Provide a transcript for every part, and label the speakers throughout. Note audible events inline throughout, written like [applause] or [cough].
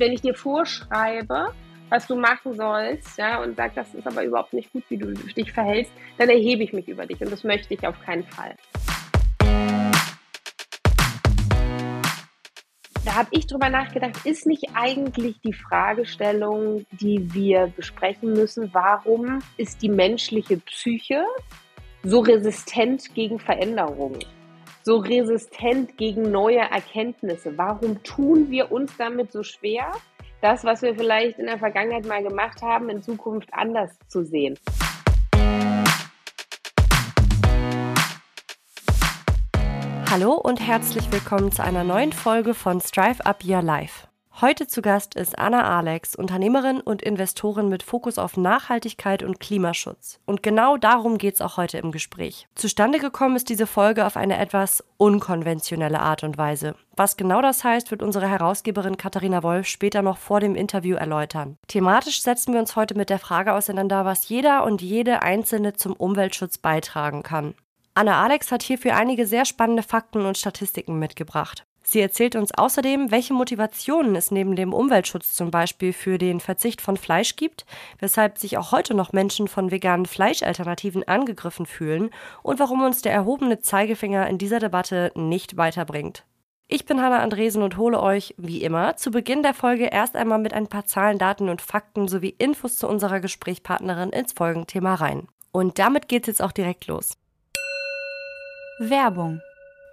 Speaker 1: wenn ich dir vorschreibe, was du machen sollst, ja, und sag, das ist aber überhaupt nicht gut, wie du dich verhältst, dann erhebe ich mich über dich und das möchte ich auf keinen Fall. Da habe ich drüber nachgedacht, ist nicht eigentlich die Fragestellung, die wir besprechen müssen, warum ist die menschliche Psyche so resistent gegen Veränderungen? So resistent gegen neue Erkenntnisse? Warum tun wir uns damit so schwer, das, was wir vielleicht in der Vergangenheit mal gemacht haben, in Zukunft anders zu sehen?
Speaker 2: Hallo und herzlich willkommen zu einer neuen Folge von Strive Up Your Life. Heute zu Gast ist Anna Alex, Unternehmerin und Investorin mit Fokus auf Nachhaltigkeit und Klimaschutz. Und genau darum geht es auch heute im Gespräch. Zustande gekommen ist diese Folge auf eine etwas unkonventionelle Art und Weise. Was genau das heißt, wird unsere Herausgeberin Katharina Wolf später noch vor dem Interview erläutern. Thematisch setzen wir uns heute mit der Frage auseinander, was jeder und jede Einzelne zum Umweltschutz beitragen kann. Anna Alex hat hierfür einige sehr spannende Fakten und Statistiken mitgebracht. Sie erzählt uns außerdem, welche Motivationen es neben dem Umweltschutz zum Beispiel für den Verzicht von Fleisch gibt, weshalb sich auch heute noch Menschen von veganen Fleischalternativen angegriffen fühlen und warum uns der erhobene Zeigefinger in dieser Debatte nicht weiterbringt. Ich bin Hanna Andresen und hole euch, wie immer, zu Beginn der Folge erst einmal mit ein paar Zahlen, Daten und Fakten sowie Infos zu unserer Gesprächspartnerin ins Folgenthema rein. Und damit geht's jetzt auch direkt los. Werbung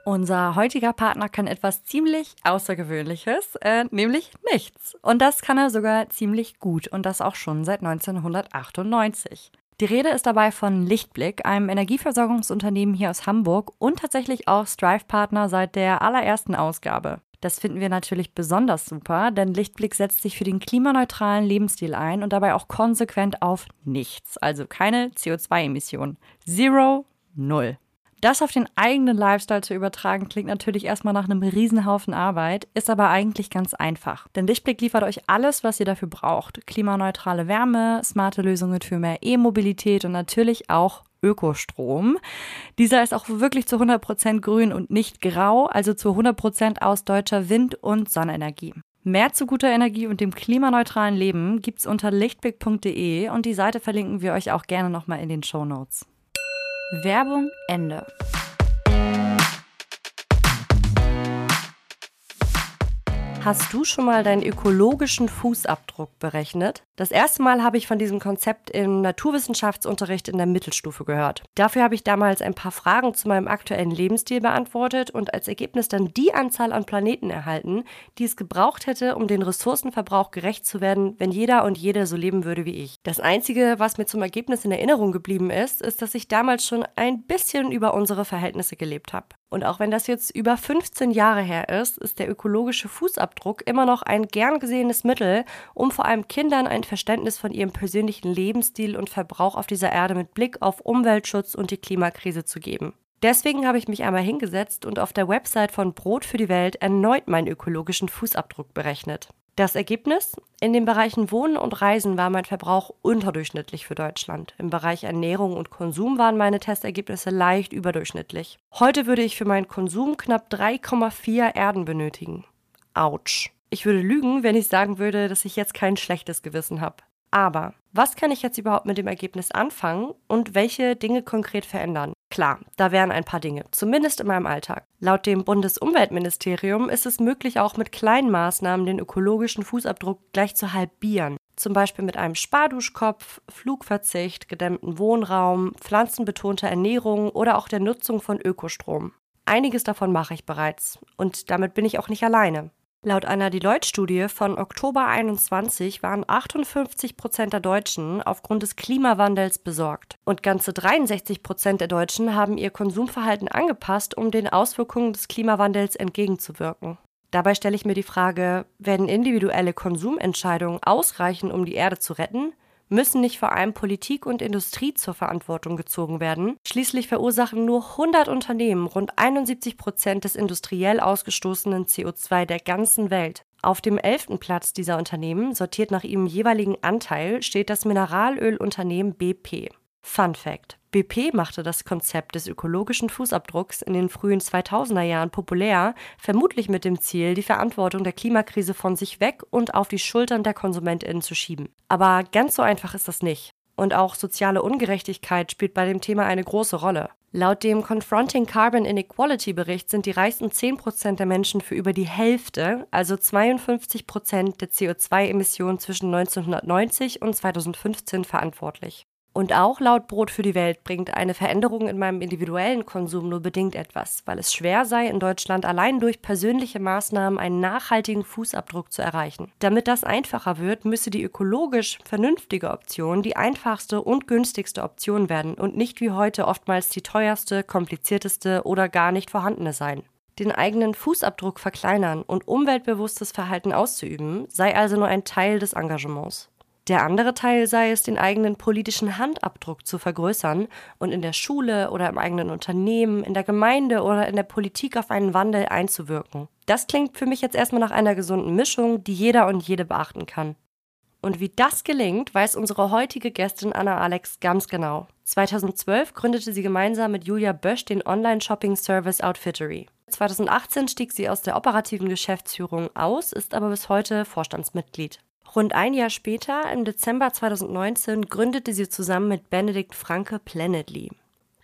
Speaker 2: unser heutiger Partner kann etwas ziemlich Außergewöhnliches, äh, nämlich nichts. Und das kann er sogar ziemlich gut und das auch schon seit 1998. Die Rede ist dabei von Lichtblick, einem Energieversorgungsunternehmen hier aus Hamburg und tatsächlich auch Strive-Partner seit der allerersten Ausgabe. Das finden wir natürlich besonders super, denn Lichtblick setzt sich für den klimaneutralen Lebensstil ein und dabei auch konsequent auf nichts, also keine CO2-Emissionen. Zero, null. Das auf den eigenen Lifestyle zu übertragen, klingt natürlich erstmal nach einem Riesenhaufen Arbeit, ist aber eigentlich ganz einfach. Denn Lichtblick liefert euch alles, was ihr dafür braucht. Klimaneutrale Wärme, smarte Lösungen für mehr E-Mobilität und natürlich auch Ökostrom. Dieser ist auch wirklich zu 100% grün und nicht grau, also zu 100% aus deutscher Wind- und Sonnenenergie. Mehr zu guter Energie und dem klimaneutralen Leben gibt's unter lichtblick.de und die Seite verlinken wir euch auch gerne nochmal in den Show Notes. Werbung Ende. Hast du schon mal deinen ökologischen Fußabdruck berechnet? Das erste Mal habe ich von diesem Konzept im Naturwissenschaftsunterricht in der Mittelstufe gehört. Dafür habe ich damals ein paar Fragen zu meinem aktuellen Lebensstil beantwortet und als Ergebnis dann die Anzahl an Planeten erhalten, die es gebraucht hätte, um den Ressourcenverbrauch gerecht zu werden, wenn jeder und jede so leben würde wie ich. Das Einzige, was mir zum Ergebnis in Erinnerung geblieben ist, ist, dass ich damals schon ein bisschen über unsere Verhältnisse gelebt habe. Und auch wenn das jetzt über 15 Jahre her ist, ist der ökologische Fußabdruck immer noch ein gern gesehenes Mittel, um vor allem Kindern ein Verständnis von ihrem persönlichen Lebensstil und Verbrauch auf dieser Erde mit Blick auf Umweltschutz und die Klimakrise zu geben. Deswegen habe ich mich einmal hingesetzt und auf der Website von Brot für die Welt erneut meinen ökologischen Fußabdruck berechnet. Das Ergebnis? In den Bereichen Wohnen und Reisen war mein Verbrauch unterdurchschnittlich für Deutschland. Im Bereich Ernährung und Konsum waren meine Testergebnisse leicht überdurchschnittlich. Heute würde ich für meinen Konsum knapp 3,4 Erden benötigen. Autsch. Ich würde lügen, wenn ich sagen würde, dass ich jetzt kein schlechtes Gewissen habe. Aber was kann ich jetzt überhaupt mit dem Ergebnis anfangen und welche Dinge konkret verändern? Klar, da wären ein paar Dinge, zumindest in meinem Alltag. Laut dem Bundesumweltministerium ist es möglich, auch mit kleinen Maßnahmen den ökologischen Fußabdruck gleich zu halbieren. Zum Beispiel mit einem Sparduschkopf, Flugverzicht, gedämmten Wohnraum, pflanzenbetonter Ernährung oder auch der Nutzung von Ökostrom. Einiges davon mache ich bereits und damit bin ich auch nicht alleine. Laut einer Deloitte-Studie von Oktober 21 waren 58 Prozent der Deutschen aufgrund des Klimawandels besorgt. Und ganze 63 Prozent der Deutschen haben ihr Konsumverhalten angepasst, um den Auswirkungen des Klimawandels entgegenzuwirken. Dabei stelle ich mir die Frage, werden individuelle Konsumentscheidungen ausreichen, um die Erde zu retten? Müssen nicht vor allem Politik und Industrie zur Verantwortung gezogen werden. Schließlich verursachen nur 100 Unternehmen rund 71 Prozent des industriell ausgestoßenen CO2 der ganzen Welt. Auf dem elften Platz dieser Unternehmen, sortiert nach ihrem jeweiligen Anteil, steht das Mineralölunternehmen BP. Fun Fact. BP machte das Konzept des ökologischen Fußabdrucks in den frühen 2000er Jahren populär, vermutlich mit dem Ziel, die Verantwortung der Klimakrise von sich weg und auf die Schultern der KonsumentInnen zu schieben. Aber ganz so einfach ist das nicht. Und auch soziale Ungerechtigkeit spielt bei dem Thema eine große Rolle. Laut dem Confronting Carbon Inequality Bericht sind die reichsten 10% der Menschen für über die Hälfte, also 52% der CO2-Emissionen zwischen 1990 und 2015 verantwortlich. Und auch laut Brot für die Welt bringt eine Veränderung in meinem individuellen Konsum nur bedingt etwas, weil es schwer sei, in Deutschland allein durch persönliche Maßnahmen einen nachhaltigen Fußabdruck zu erreichen. Damit das einfacher wird, müsse die ökologisch vernünftige Option die einfachste und günstigste Option werden und nicht wie heute oftmals die teuerste, komplizierteste oder gar nicht vorhandene sein. Den eigenen Fußabdruck verkleinern und umweltbewusstes Verhalten auszuüben, sei also nur ein Teil des Engagements. Der andere Teil sei es, den eigenen politischen Handabdruck zu vergrößern und in der Schule oder im eigenen Unternehmen, in der Gemeinde oder in der Politik auf einen Wandel einzuwirken. Das klingt für mich jetzt erstmal nach einer gesunden Mischung, die jeder und jede beachten kann. Und wie das gelingt, weiß unsere heutige Gästin Anna Alex ganz genau. 2012 gründete sie gemeinsam mit Julia Bösch den Online-Shopping-Service Outfittery. 2018 stieg sie aus der operativen Geschäftsführung aus, ist aber bis heute Vorstandsmitglied. Rund ein Jahr später, im Dezember 2019, gründete sie zusammen mit Benedikt Franke Planetly.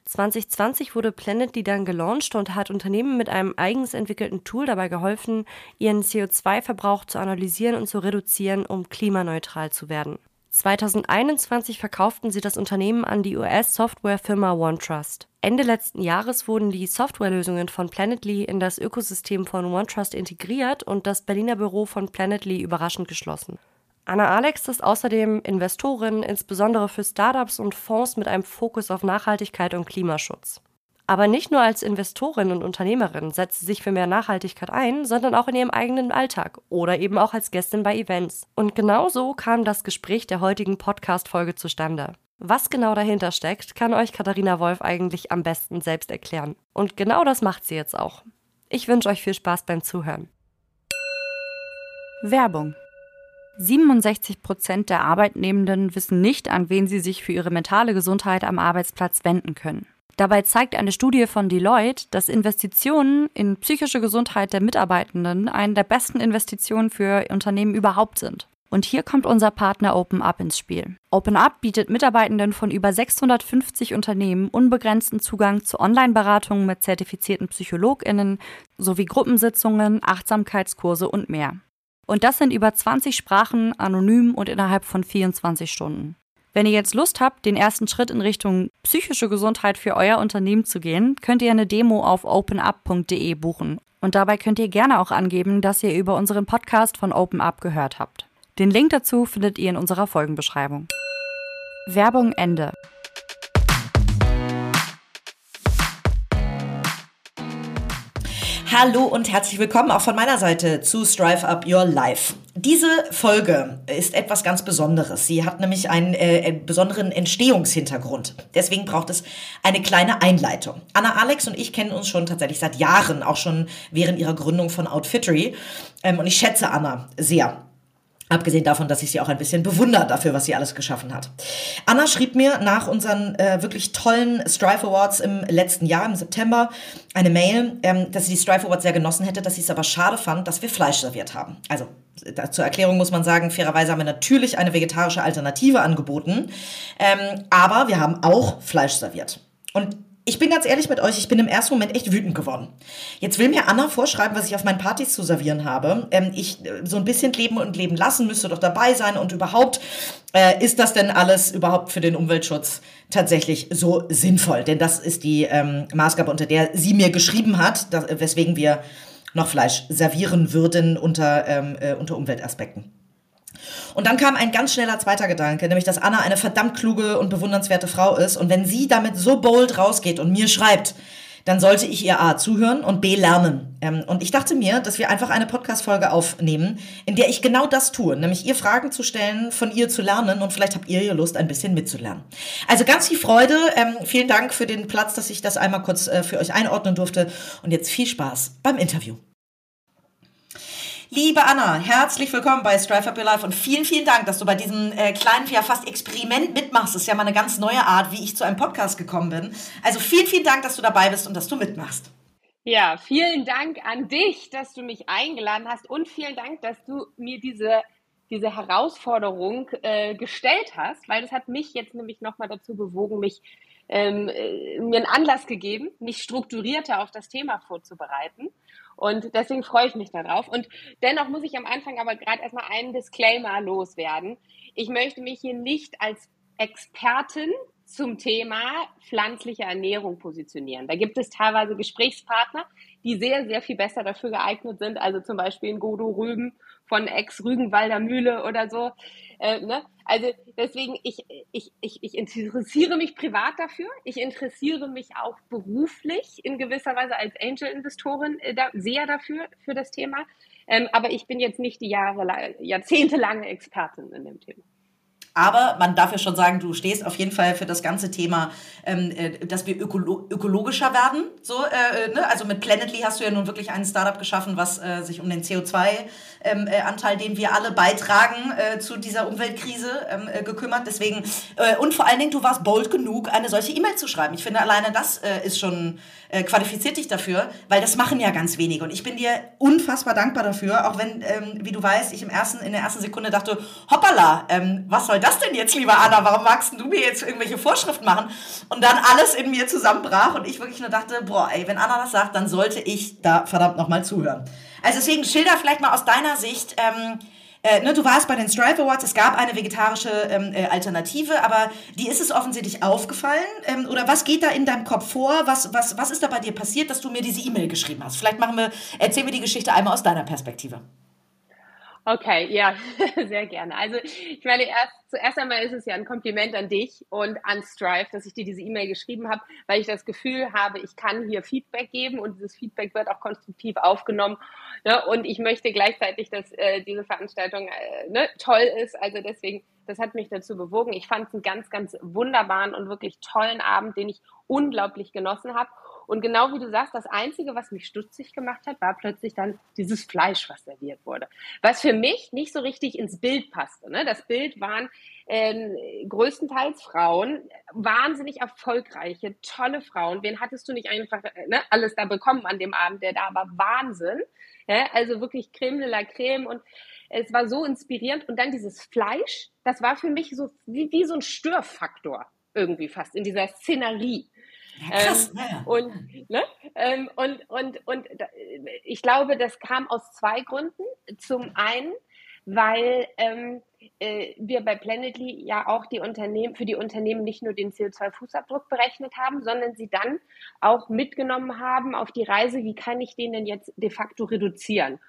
Speaker 2: 2020 wurde Planetly dann gelauncht und hat Unternehmen mit einem eigens entwickelten Tool dabei geholfen, ihren CO2-Verbrauch zu analysieren und zu reduzieren, um klimaneutral zu werden. 2021 verkauften sie das Unternehmen an die US-Softwarefirma OneTrust. Ende letzten Jahres wurden die Softwarelösungen von Planetly in das Ökosystem von OneTrust integriert und das Berliner Büro von Planetly überraschend geschlossen. Anna Alex ist außerdem Investorin, insbesondere für Startups und Fonds mit einem Fokus auf Nachhaltigkeit und Klimaschutz. Aber nicht nur als Investorin und Unternehmerin setzt sie sich für mehr Nachhaltigkeit ein, sondern auch in ihrem eigenen Alltag oder eben auch als Gästin bei Events. Und genau so kam das Gespräch der heutigen Podcast-Folge zustande. Was genau dahinter steckt, kann euch Katharina Wolf eigentlich am besten selbst erklären. Und genau das macht sie jetzt auch. Ich wünsche euch viel Spaß beim Zuhören.
Speaker 3: Werbung 67 Prozent der Arbeitnehmenden wissen nicht, an wen sie sich für ihre mentale Gesundheit am Arbeitsplatz wenden können. Dabei zeigt eine Studie von Deloitte, dass Investitionen in psychische Gesundheit der Mitarbeitenden eine der besten Investitionen für Unternehmen überhaupt sind. Und hier kommt unser Partner OpenUp ins Spiel. OpenUp bietet Mitarbeitenden von über 650 Unternehmen unbegrenzten Zugang zu Online-Beratungen mit zertifizierten PsychologInnen sowie Gruppensitzungen, Achtsamkeitskurse und mehr. Und das sind über 20 Sprachen, anonym und innerhalb von 24 Stunden. Wenn ihr jetzt Lust habt, den ersten Schritt in Richtung psychische Gesundheit für euer Unternehmen zu gehen, könnt ihr eine Demo auf openup.de buchen. Und dabei könnt ihr gerne auch angeben, dass ihr über unseren Podcast von OpenUp gehört habt. Den Link dazu findet ihr in unserer Folgenbeschreibung. Werbung Ende.
Speaker 4: Hallo und herzlich willkommen auch von meiner Seite zu Strive Up Your Life. Diese Folge ist etwas ganz Besonderes. Sie hat nämlich einen äh, besonderen Entstehungshintergrund. Deswegen braucht es eine kleine Einleitung. Anna Alex und ich kennen uns schon tatsächlich seit Jahren, auch schon während ihrer Gründung von Outfittery. Ähm, und ich schätze Anna sehr. Abgesehen davon, dass ich sie auch ein bisschen bewundere dafür, was sie alles geschaffen hat. Anna schrieb mir nach unseren äh, wirklich tollen Strive Awards im letzten Jahr, im September, eine Mail, ähm, dass sie die Strive Awards sehr genossen hätte, dass sie es aber schade fand, dass wir Fleisch serviert haben. Also zur Erklärung muss man sagen, fairerweise haben wir natürlich eine vegetarische Alternative angeboten, ähm, aber wir haben auch Fleisch serviert. Und ich bin ganz ehrlich mit euch, ich bin im ersten Moment echt wütend geworden. Jetzt will mir Anna vorschreiben, was ich auf meinen Partys zu servieren habe. Ähm, ich äh, so ein bisschen leben und leben lassen müsste doch dabei sein und überhaupt äh, ist das denn alles überhaupt für den Umweltschutz tatsächlich so sinnvoll? Denn das ist die ähm, Maßgabe, unter der sie mir geschrieben hat, dass, weswegen wir noch Fleisch servieren würden unter, ähm, äh, unter Umweltaspekten. Und dann kam ein ganz schneller zweiter Gedanke, nämlich, dass Anna eine verdammt kluge und bewundernswerte Frau ist. Und wenn sie damit so bold rausgeht und mir schreibt, dann sollte ich ihr A zuhören und B lernen. Ähm, und ich dachte mir, dass wir einfach eine Podcast-Folge aufnehmen, in der ich genau das tue, nämlich ihr Fragen zu stellen, von ihr zu lernen und vielleicht habt ihr ihr Lust, ein bisschen mitzulernen. Also ganz viel Freude. Ähm, vielen Dank für den Platz, dass ich das einmal kurz äh, für euch einordnen durfte. Und jetzt viel Spaß beim Interview. Liebe Anna, herzlich willkommen bei Strive Up Your Life und vielen, vielen Dank, dass du bei diesem äh, kleinen, ja fast Experiment mitmachst. Das ist ja mal eine ganz neue Art, wie ich zu einem Podcast gekommen bin. Also vielen, vielen Dank, dass du dabei bist und dass du mitmachst.
Speaker 1: Ja, vielen Dank an dich, dass du mich eingeladen hast und vielen Dank, dass du mir diese, diese Herausforderung äh, gestellt hast, weil das hat mich jetzt nämlich nochmal dazu bewogen, mich ähm, äh, mir einen Anlass gegeben, mich strukturierter auf das Thema vorzubereiten. Und deswegen freue ich mich darauf. Und dennoch muss ich am Anfang aber gerade erstmal einen Disclaimer loswerden. Ich möchte mich hier nicht als Expertin zum Thema pflanzliche Ernährung positionieren. Da gibt es teilweise Gesprächspartner, die sehr, sehr viel besser dafür geeignet sind. Also zum Beispiel in Godo Rüben von Ex-Rügenwalder Mühle oder so. Äh, ne? Also deswegen, ich, ich, ich, ich interessiere mich privat dafür. Ich interessiere mich auch beruflich in gewisser Weise als Angel-Investorin äh, sehr dafür, für das Thema. Ähm, aber ich bin jetzt nicht die Jahre, jahrzehntelange Expertin in dem Thema.
Speaker 4: Aber man darf ja schon sagen, du stehst auf jeden Fall für das ganze Thema, ähm, äh, dass wir ökolo ökologischer werden. So, äh, äh ne? Also mit Planetly hast du ja nun wirklich ein Startup geschaffen, was äh, sich um den CO2-Anteil, ähm, äh, den wir alle beitragen, äh, zu dieser Umweltkrise ähm, äh, gekümmert. Deswegen, und vor allen Dingen, du warst bold genug, eine solche E-Mail zu schreiben. Ich finde, alleine das ist schon qualifiziert dich dafür, weil das machen ja ganz wenige. Und ich bin dir unfassbar dankbar dafür, auch wenn, ähm, wie du weißt, ich im ersten, in der ersten Sekunde dachte, hoppala, ähm, was soll das denn jetzt, lieber Anna? Warum magst du mir jetzt irgendwelche Vorschriften machen? Und dann alles in mir zusammenbrach und ich wirklich nur dachte, boah, ey, wenn Anna das sagt, dann sollte ich da verdammt nochmal zuhören. Also deswegen schilder vielleicht mal aus deiner Sicht, ähm, äh, ne, du warst bei den Strive Awards, es gab eine vegetarische ähm, äh, Alternative, aber die ist es offensichtlich aufgefallen. Ähm, oder was geht da in deinem Kopf vor? Was, was, was ist da bei dir passiert, dass du mir diese E-Mail geschrieben hast? Vielleicht machen wir, erzählen wir die Geschichte einmal aus deiner Perspektive.
Speaker 1: Okay, ja, [laughs] sehr gerne. Also ich meine, erst, zuerst einmal ist es ja ein Kompliment an dich und an Strive, dass ich dir diese E-Mail geschrieben habe, weil ich das Gefühl habe, ich kann hier Feedback geben und dieses Feedback wird auch konstruktiv aufgenommen. Ne? Und ich möchte gleichzeitig, dass äh, diese Veranstaltung äh, ne, toll ist. Also deswegen, das hat mich dazu bewogen. Ich fand es einen ganz, ganz wunderbaren und wirklich tollen Abend, den ich unglaublich genossen habe. Und genau wie du sagst, das Einzige, was mich stutzig gemacht hat, war plötzlich dann dieses Fleisch, was serviert wurde. Was für mich nicht so richtig ins Bild passte. Ne? Das Bild waren ähm, größtenteils Frauen, wahnsinnig erfolgreiche, tolle Frauen. Wen hattest du nicht einfach äh, ne, alles da bekommen an dem Abend, der da war? Wahnsinn. Ja? Also wirklich Creme de la Creme und es war so inspirierend. Und dann dieses Fleisch, das war für mich so wie, wie so ein Störfaktor irgendwie fast in dieser Szenerie. Ja, krass, ähm, ja. Und, ne? ähm, und, und, und ich glaube, das kam aus zwei Gründen. Zum einen, weil ähm, äh, wir bei Planetly ja auch die Unternehmen, für die Unternehmen nicht nur den CO2-Fußabdruck berechnet haben, sondern sie dann auch mitgenommen haben auf die Reise, wie kann ich den denn jetzt de facto reduzieren?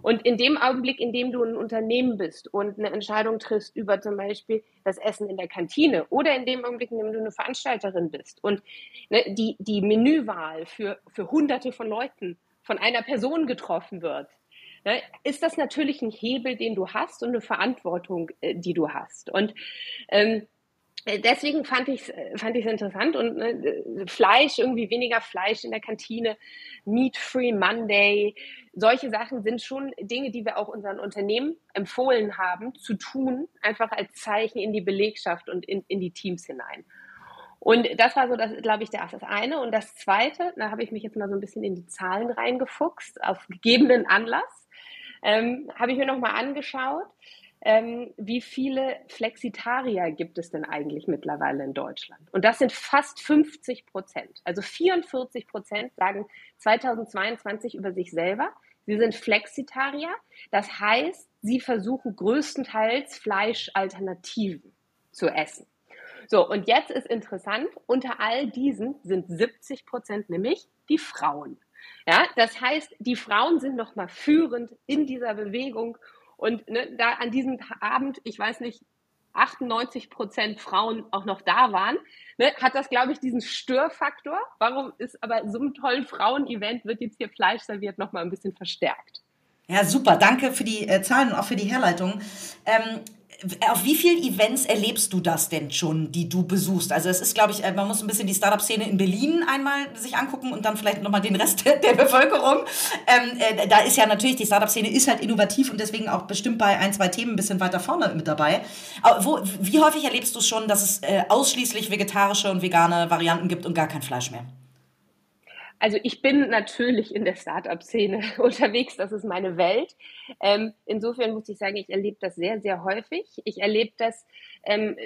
Speaker 1: Und in dem Augenblick, in dem du ein Unternehmen bist und eine Entscheidung triffst über zum Beispiel das Essen in der Kantine oder in dem Augenblick, in dem du eine Veranstalterin bist und ne, die, die Menüwahl für, für hunderte von Leuten von einer Person getroffen wird, ne, ist das natürlich ein Hebel, den du hast und eine Verantwortung, äh, die du hast. Und ähm, deswegen fand ich es fand ich's interessant und ne, Fleisch, irgendwie weniger Fleisch in der Kantine, Meat-Free Monday, solche Sachen sind schon Dinge, die wir auch unseren Unternehmen empfohlen haben zu tun, einfach als Zeichen in die Belegschaft und in, in die Teams hinein. Und das war so, das glaube ich, das, das eine. Und das zweite, da habe ich mich jetzt mal so ein bisschen in die Zahlen reingefuchst, auf gegebenen Anlass, ähm, habe ich mir nochmal angeschaut ähm, wie viele Flexitarier gibt es denn eigentlich mittlerweile in Deutschland? Und das sind fast 50 Prozent. Also 44 Prozent sagen 2022 über sich selber, sie sind Flexitarier. Das heißt, sie versuchen größtenteils Fleischalternativen zu essen. So, und jetzt ist interessant, unter all diesen sind 70 Prozent nämlich die Frauen. Ja, das heißt, die Frauen sind nochmal führend in dieser Bewegung und ne, da an diesem Abend, ich weiß nicht, 98 Prozent Frauen auch noch da waren, ne, hat das, glaube ich, diesen Störfaktor. Warum ist aber so einem tollen Frauen-Event wird jetzt hier Fleisch serviert nochmal ein bisschen verstärkt?
Speaker 4: Ja, super. Danke für die äh, Zahlen und auch für die Herleitung. Ähm, auf wie vielen Events erlebst du das denn schon, die du besuchst? Also es ist, glaube ich, äh, man muss ein bisschen die Startup-Szene in Berlin einmal sich angucken und dann vielleicht nochmal den Rest [laughs] der Bevölkerung. Ähm, äh, da ist ja natürlich, die Startup-Szene ist halt innovativ und deswegen auch bestimmt bei ein, zwei Themen ein bisschen weiter vorne mit dabei. Aber wo, wie häufig erlebst du schon, dass es äh, ausschließlich vegetarische und vegane Varianten gibt und gar kein Fleisch mehr?
Speaker 1: Also ich bin natürlich in der Startup-Szene [laughs] unterwegs, das ist meine Welt. Ähm, insofern muss ich sagen, ich erlebe das sehr, sehr häufig. Ich erlebe das ähm,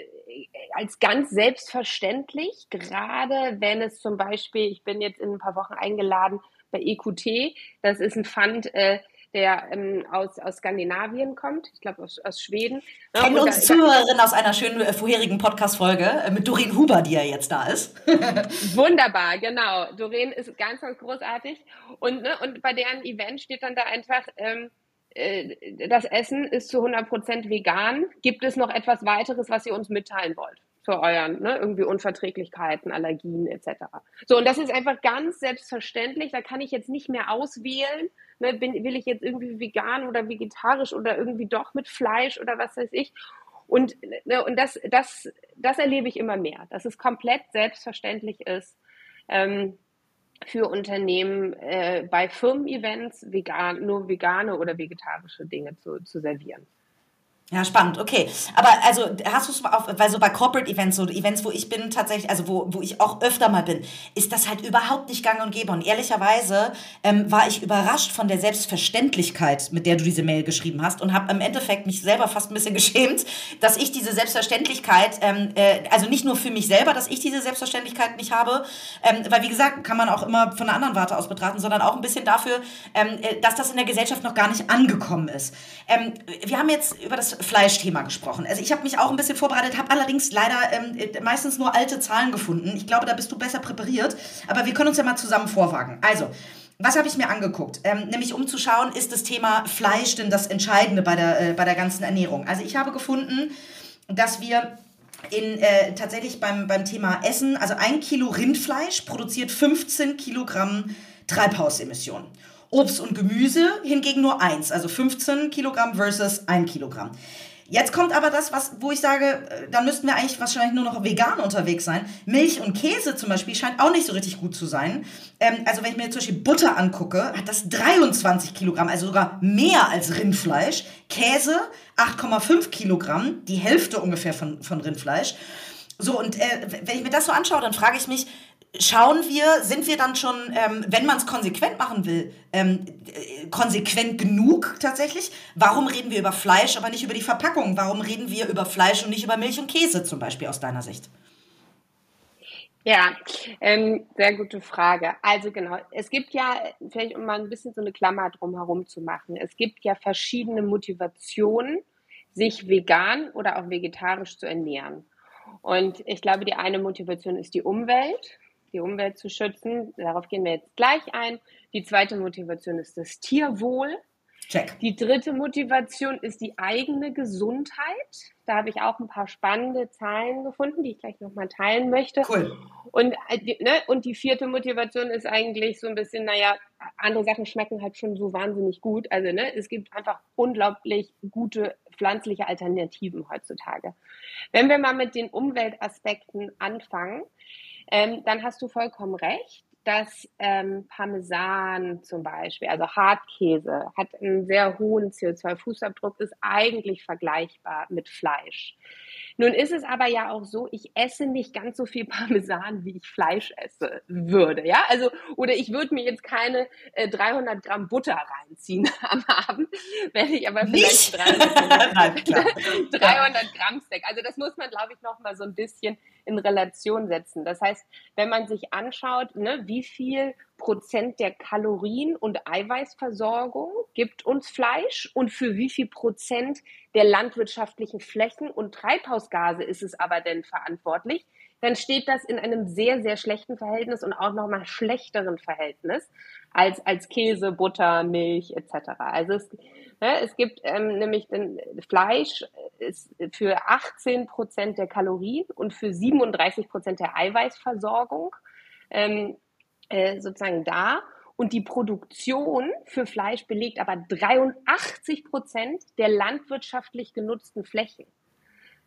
Speaker 1: als ganz selbstverständlich, gerade wenn es zum Beispiel, ich bin jetzt in ein paar Wochen eingeladen bei EQT, das ist ein Fund, äh, der ähm, aus, aus Skandinavien kommt, ich glaube aus, aus Schweden.
Speaker 4: Kennen uns Zuhörerin aus einer schönen äh, vorherigen Podcast-Folge äh, mit Doreen Huber, die ja jetzt da ist. [laughs]
Speaker 1: Wunderbar, genau. Doreen ist ganz, ganz großartig. Und, ne, und bei deren Event steht dann da einfach, ähm, äh, das Essen ist zu 100% vegan. Gibt es noch etwas weiteres, was ihr uns mitteilen wollt? Für euren, ne, irgendwie Unverträglichkeiten, Allergien etc. So, und das ist einfach ganz selbstverständlich. Da kann ich jetzt nicht mehr auswählen, ne, bin, will ich jetzt irgendwie vegan oder vegetarisch oder irgendwie doch mit Fleisch oder was weiß ich. Und, ne, und das, das, das erlebe ich immer mehr, dass es komplett selbstverständlich ist, ähm, für Unternehmen äh, bei Firmen-Events vegan, nur vegane oder vegetarische Dinge zu, zu servieren.
Speaker 4: Ja, spannend, okay. Aber also hast du es auf, weil so bei Corporate Events, so Events, wo ich bin tatsächlich, also wo, wo ich auch öfter mal bin, ist das halt überhaupt nicht gang und gäbe. Und ehrlicherweise ähm, war ich überrascht von der Selbstverständlichkeit, mit der du diese Mail geschrieben hast und habe im Endeffekt mich selber fast ein bisschen [laughs] geschämt, dass ich diese Selbstverständlichkeit, ähm, äh, also nicht nur für mich selber, dass ich diese Selbstverständlichkeit nicht habe, ähm, weil wie gesagt, kann man auch immer von einer anderen Warte aus betrachten, sondern auch ein bisschen dafür, ähm, äh, dass das in der Gesellschaft noch gar nicht angekommen ist. Ähm, wir haben jetzt über das Fleischthema gesprochen. Also ich habe mich auch ein bisschen vorbereitet, habe allerdings leider ähm, meistens nur alte Zahlen gefunden. Ich glaube, da bist du besser präpariert. Aber wir können uns ja mal zusammen vorwagen. Also, was habe ich mir angeguckt? Ähm, nämlich um zu schauen, ist das Thema Fleisch denn das Entscheidende bei der, äh, bei der ganzen Ernährung? Also ich habe gefunden, dass wir in, äh, tatsächlich beim, beim Thema Essen, also ein Kilo Rindfleisch produziert 15 Kilogramm Treibhausemissionen. Obst und Gemüse hingegen nur eins, also 15 Kilogramm versus ein Kilogramm. Jetzt kommt aber das, was, wo ich sage, äh, da müssten wir eigentlich wahrscheinlich nur noch vegan unterwegs sein. Milch und Käse zum Beispiel scheint auch nicht so richtig gut zu sein. Ähm, also wenn ich mir zum Beispiel Butter angucke, hat das 23 Kilogramm, also sogar mehr als Rindfleisch. Käse 8,5 Kilogramm, die Hälfte ungefähr von, von Rindfleisch. So, und äh, wenn ich mir das so anschaue, dann frage ich mich, schauen wir, sind wir dann schon, ähm, wenn man es konsequent machen will, ähm, äh, konsequent genug tatsächlich? Warum reden wir über Fleisch, aber nicht über die Verpackung? Warum reden wir über Fleisch und nicht über Milch und Käse zum Beispiel aus deiner Sicht?
Speaker 1: Ja, ähm, sehr gute Frage. Also genau, es gibt ja, vielleicht um mal ein bisschen so eine Klammer drumherum zu machen, es gibt ja verschiedene Motivationen, sich vegan oder auch vegetarisch zu ernähren. Und ich glaube, die eine Motivation ist die Umwelt die Umwelt zu schützen. Darauf gehen wir jetzt gleich ein. Die zweite Motivation ist das Tierwohl. Check. Die dritte Motivation ist die eigene Gesundheit. Da habe ich auch ein paar spannende Zahlen gefunden, die ich gleich nochmal teilen möchte. Cool. Und, äh, ne, und die vierte Motivation ist eigentlich so ein bisschen, naja, andere Sachen schmecken halt schon so wahnsinnig gut. Also ne, es gibt einfach unglaublich gute pflanzliche Alternativen heutzutage. Wenn wir mal mit den Umweltaspekten anfangen, ähm, dann hast du vollkommen recht, dass ähm, Parmesan zum Beispiel, also Hartkäse, hat einen sehr hohen CO2-Fußabdruck, ist eigentlich vergleichbar mit Fleisch. Nun ist es aber ja auch so, ich esse nicht ganz so viel [laughs] Parmesan, wie ich Fleisch essen würde, ja, also, oder ich würde mir jetzt keine äh, 300 Gramm Butter reinziehen [laughs] am Abend, wenn ich aber vielleicht 300, 300 [laughs] Gramm Steak, also das muss man, glaube ich, noch mal so ein bisschen in Relation setzen. Das heißt, wenn man sich anschaut, ne, wie viel Prozent der Kalorien und Eiweißversorgung gibt uns Fleisch und für wie viel Prozent der landwirtschaftlichen Flächen und Treibhausgase ist es aber denn verantwortlich, dann steht das in einem sehr, sehr schlechten Verhältnis und auch nochmal schlechteren Verhältnis als, als Käse, Butter, Milch etc. Also es, ne, es gibt ähm, nämlich den Fleisch ist für 18 Prozent der Kalorien und für 37 Prozent der Eiweißversorgung ähm, äh, sozusagen da. Und die Produktion für Fleisch belegt aber 83 Prozent der landwirtschaftlich genutzten Flächen.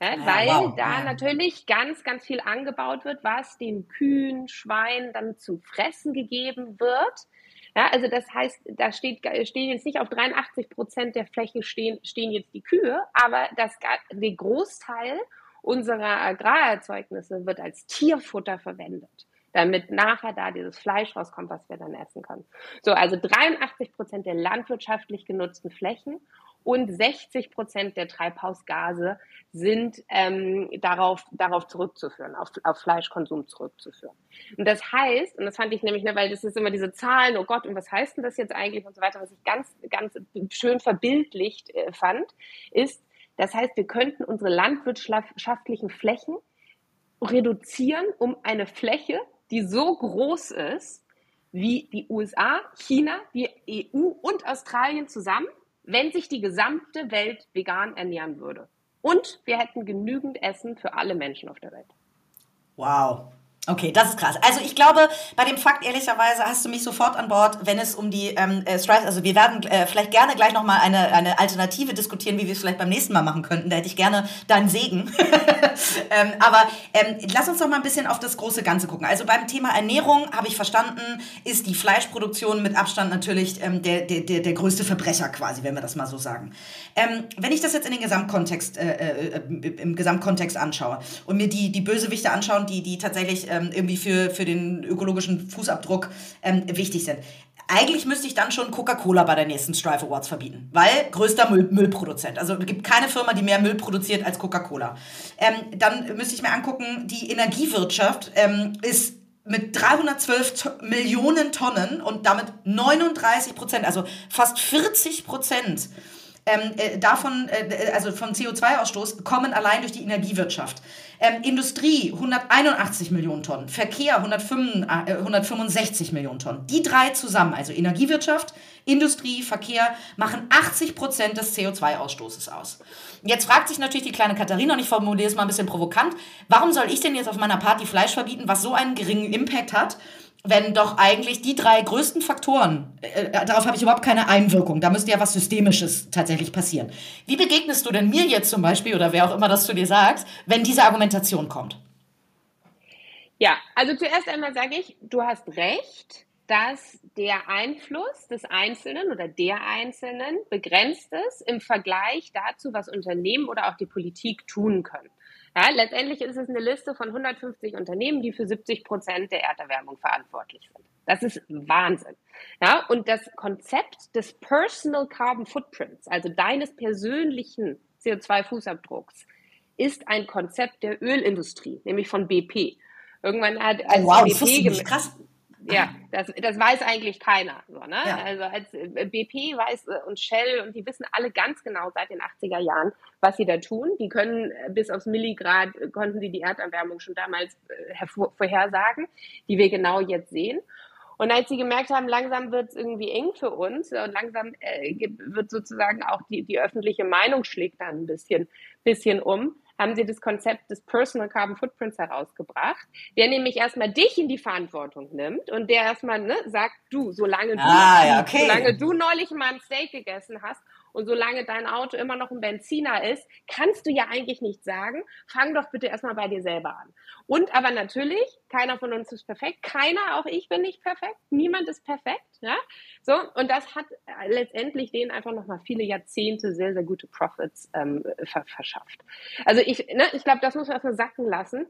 Speaker 1: Ja, ja, weil wow. da ja. natürlich ganz, ganz viel angebaut wird, was den Kühen, Schweinen dann zum Fressen gegeben wird. Ja, also das heißt, da steht, stehen jetzt nicht auf 83 Prozent der Fläche stehen, stehen jetzt die Kühe, aber das, der Großteil unserer Agrarerzeugnisse wird als Tierfutter verwendet damit nachher da dieses Fleisch rauskommt, was wir dann essen können. So, also 83 Prozent der landwirtschaftlich genutzten Flächen und 60 Prozent der Treibhausgase sind ähm, darauf, darauf zurückzuführen, auf, auf Fleischkonsum zurückzuführen. Und das heißt, und das fand ich nämlich, ne, weil das ist immer diese Zahlen, oh Gott, und was heißt denn das jetzt eigentlich und so weiter, was ich ganz, ganz schön verbildlicht äh, fand, ist, das heißt, wir könnten unsere landwirtschaftlichen Flächen reduzieren um eine Fläche, die so groß ist wie die USA, China, die EU und Australien zusammen, wenn sich die gesamte Welt vegan ernähren würde. Und wir hätten genügend Essen für alle Menschen auf der Welt.
Speaker 4: Wow. Okay, das ist krass. Also ich glaube, bei dem Fakt ehrlicherweise hast du mich sofort an Bord, wenn es um die ähm, äh, Strides, also wir werden äh, vielleicht gerne gleich nochmal eine, eine Alternative diskutieren, wie wir es vielleicht beim nächsten Mal machen könnten. Da hätte ich gerne deinen Segen. [laughs] ähm, aber ähm, lass uns doch mal ein bisschen auf das große Ganze gucken. Also beim Thema Ernährung habe ich verstanden, ist die Fleischproduktion mit Abstand natürlich ähm, der, der, der, der größte Verbrecher quasi, wenn wir das mal so sagen. Ähm, wenn ich das jetzt in den Gesamtkontext, äh, äh, im Gesamtkontext anschaue und mir die, die Bösewichte anschauen, die, die tatsächlich äh, ähm, irgendwie für, für den ökologischen Fußabdruck ähm, wichtig sind. Eigentlich müsste ich dann schon Coca-Cola bei der nächsten Strive Awards verbieten, weil größter Müll, Müllproduzent. Also es gibt keine Firma, die mehr Müll produziert als Coca-Cola. Ähm, dann müsste ich mir angucken, die Energiewirtschaft ähm, ist mit 312 Millionen Tonnen und damit 39 Prozent, also fast 40 Prozent ähm, äh, davon, äh, also von CO2-Ausstoß, kommen allein durch die Energiewirtschaft. Ähm, Industrie 181 Millionen Tonnen, Verkehr 165, äh, 165 Millionen Tonnen. Die drei zusammen, also Energiewirtschaft, Industrie, Verkehr, machen 80 Prozent des CO2-Ausstoßes aus. Jetzt fragt sich natürlich die kleine Katharina, und ich formuliere es mal ein bisschen provokant, warum soll ich denn jetzt auf meiner Party Fleisch verbieten, was so einen geringen Impact hat? Wenn doch eigentlich die drei größten Faktoren, äh, äh, darauf habe ich überhaupt keine Einwirkung, da müsste ja was Systemisches tatsächlich passieren. Wie begegnest du denn mir jetzt zum Beispiel oder wer auch immer das zu dir sagt, wenn diese Argumentation kommt?
Speaker 1: Ja, also zuerst einmal sage ich, du hast recht, dass der Einfluss des Einzelnen oder der Einzelnen begrenzt ist im Vergleich dazu, was Unternehmen oder auch die Politik tun können. Ja, letztendlich ist es eine Liste von 150 Unternehmen, die für 70 Prozent der Erderwärmung verantwortlich sind. Das ist Wahnsinn. Ja, und das Konzept des Personal Carbon Footprints, also deines persönlichen CO2-Fußabdrucks, ist ein Konzept der Ölindustrie, nämlich von BP. Irgendwann hat als
Speaker 4: oh, wow, BP krass.
Speaker 1: Ja, [laughs] das, das weiß eigentlich keiner. So, ne? Ja. Also als äh, BP weiß äh, und Shell und die wissen alle ganz genau seit den 80er Jahren, was sie da tun. Die können äh, bis aufs Milligrad, konnten sie die Erderwärmung schon damals vorhersagen, die wir genau jetzt sehen. Und als sie gemerkt haben, langsam wird es irgendwie eng für uns und langsam äh, wird sozusagen auch die, die öffentliche Meinung schlägt dann ein bisschen, bisschen um, haben sie das Konzept des Personal Carbon Footprints herausgebracht, der nämlich erstmal dich in die Verantwortung nimmt und der erstmal ne, sagt, du, solange du,
Speaker 4: ah, ja, okay.
Speaker 1: solange du neulich mal ein Steak gegessen hast und solange dein Auto immer noch ein Benziner ist, kannst du ja eigentlich nicht sagen, fang doch bitte erstmal bei dir selber an. Und aber natürlich, keiner von uns ist perfekt, keiner, auch ich bin nicht perfekt, niemand ist perfekt, ja. So, und das hat letztendlich denen einfach nochmal viele Jahrzehnte sehr, sehr gute Profits ähm, verschafft. Also ich, ne, ich glaube, das muss man erstmal sacken lassen.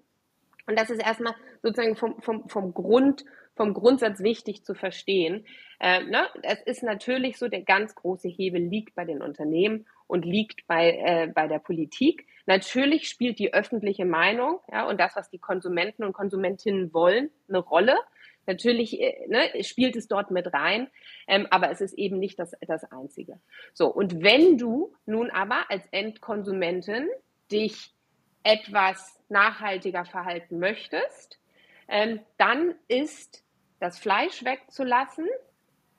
Speaker 1: Und das ist erstmal sozusagen vom, vom, vom Grund, vom Grundsatz wichtig zu verstehen. Äh, ne? Es ist natürlich so, der ganz große Hebel liegt bei den Unternehmen und liegt bei, äh, bei der Politik. Natürlich spielt die öffentliche Meinung ja, und das, was die Konsumenten und Konsumentinnen wollen, eine Rolle. Natürlich äh, ne, spielt es dort mit rein, ähm, aber es ist eben nicht das, das Einzige. So, und wenn du nun aber als Endkonsumentin dich etwas nachhaltiger verhalten möchtest, ähm, dann ist das Fleisch wegzulassen,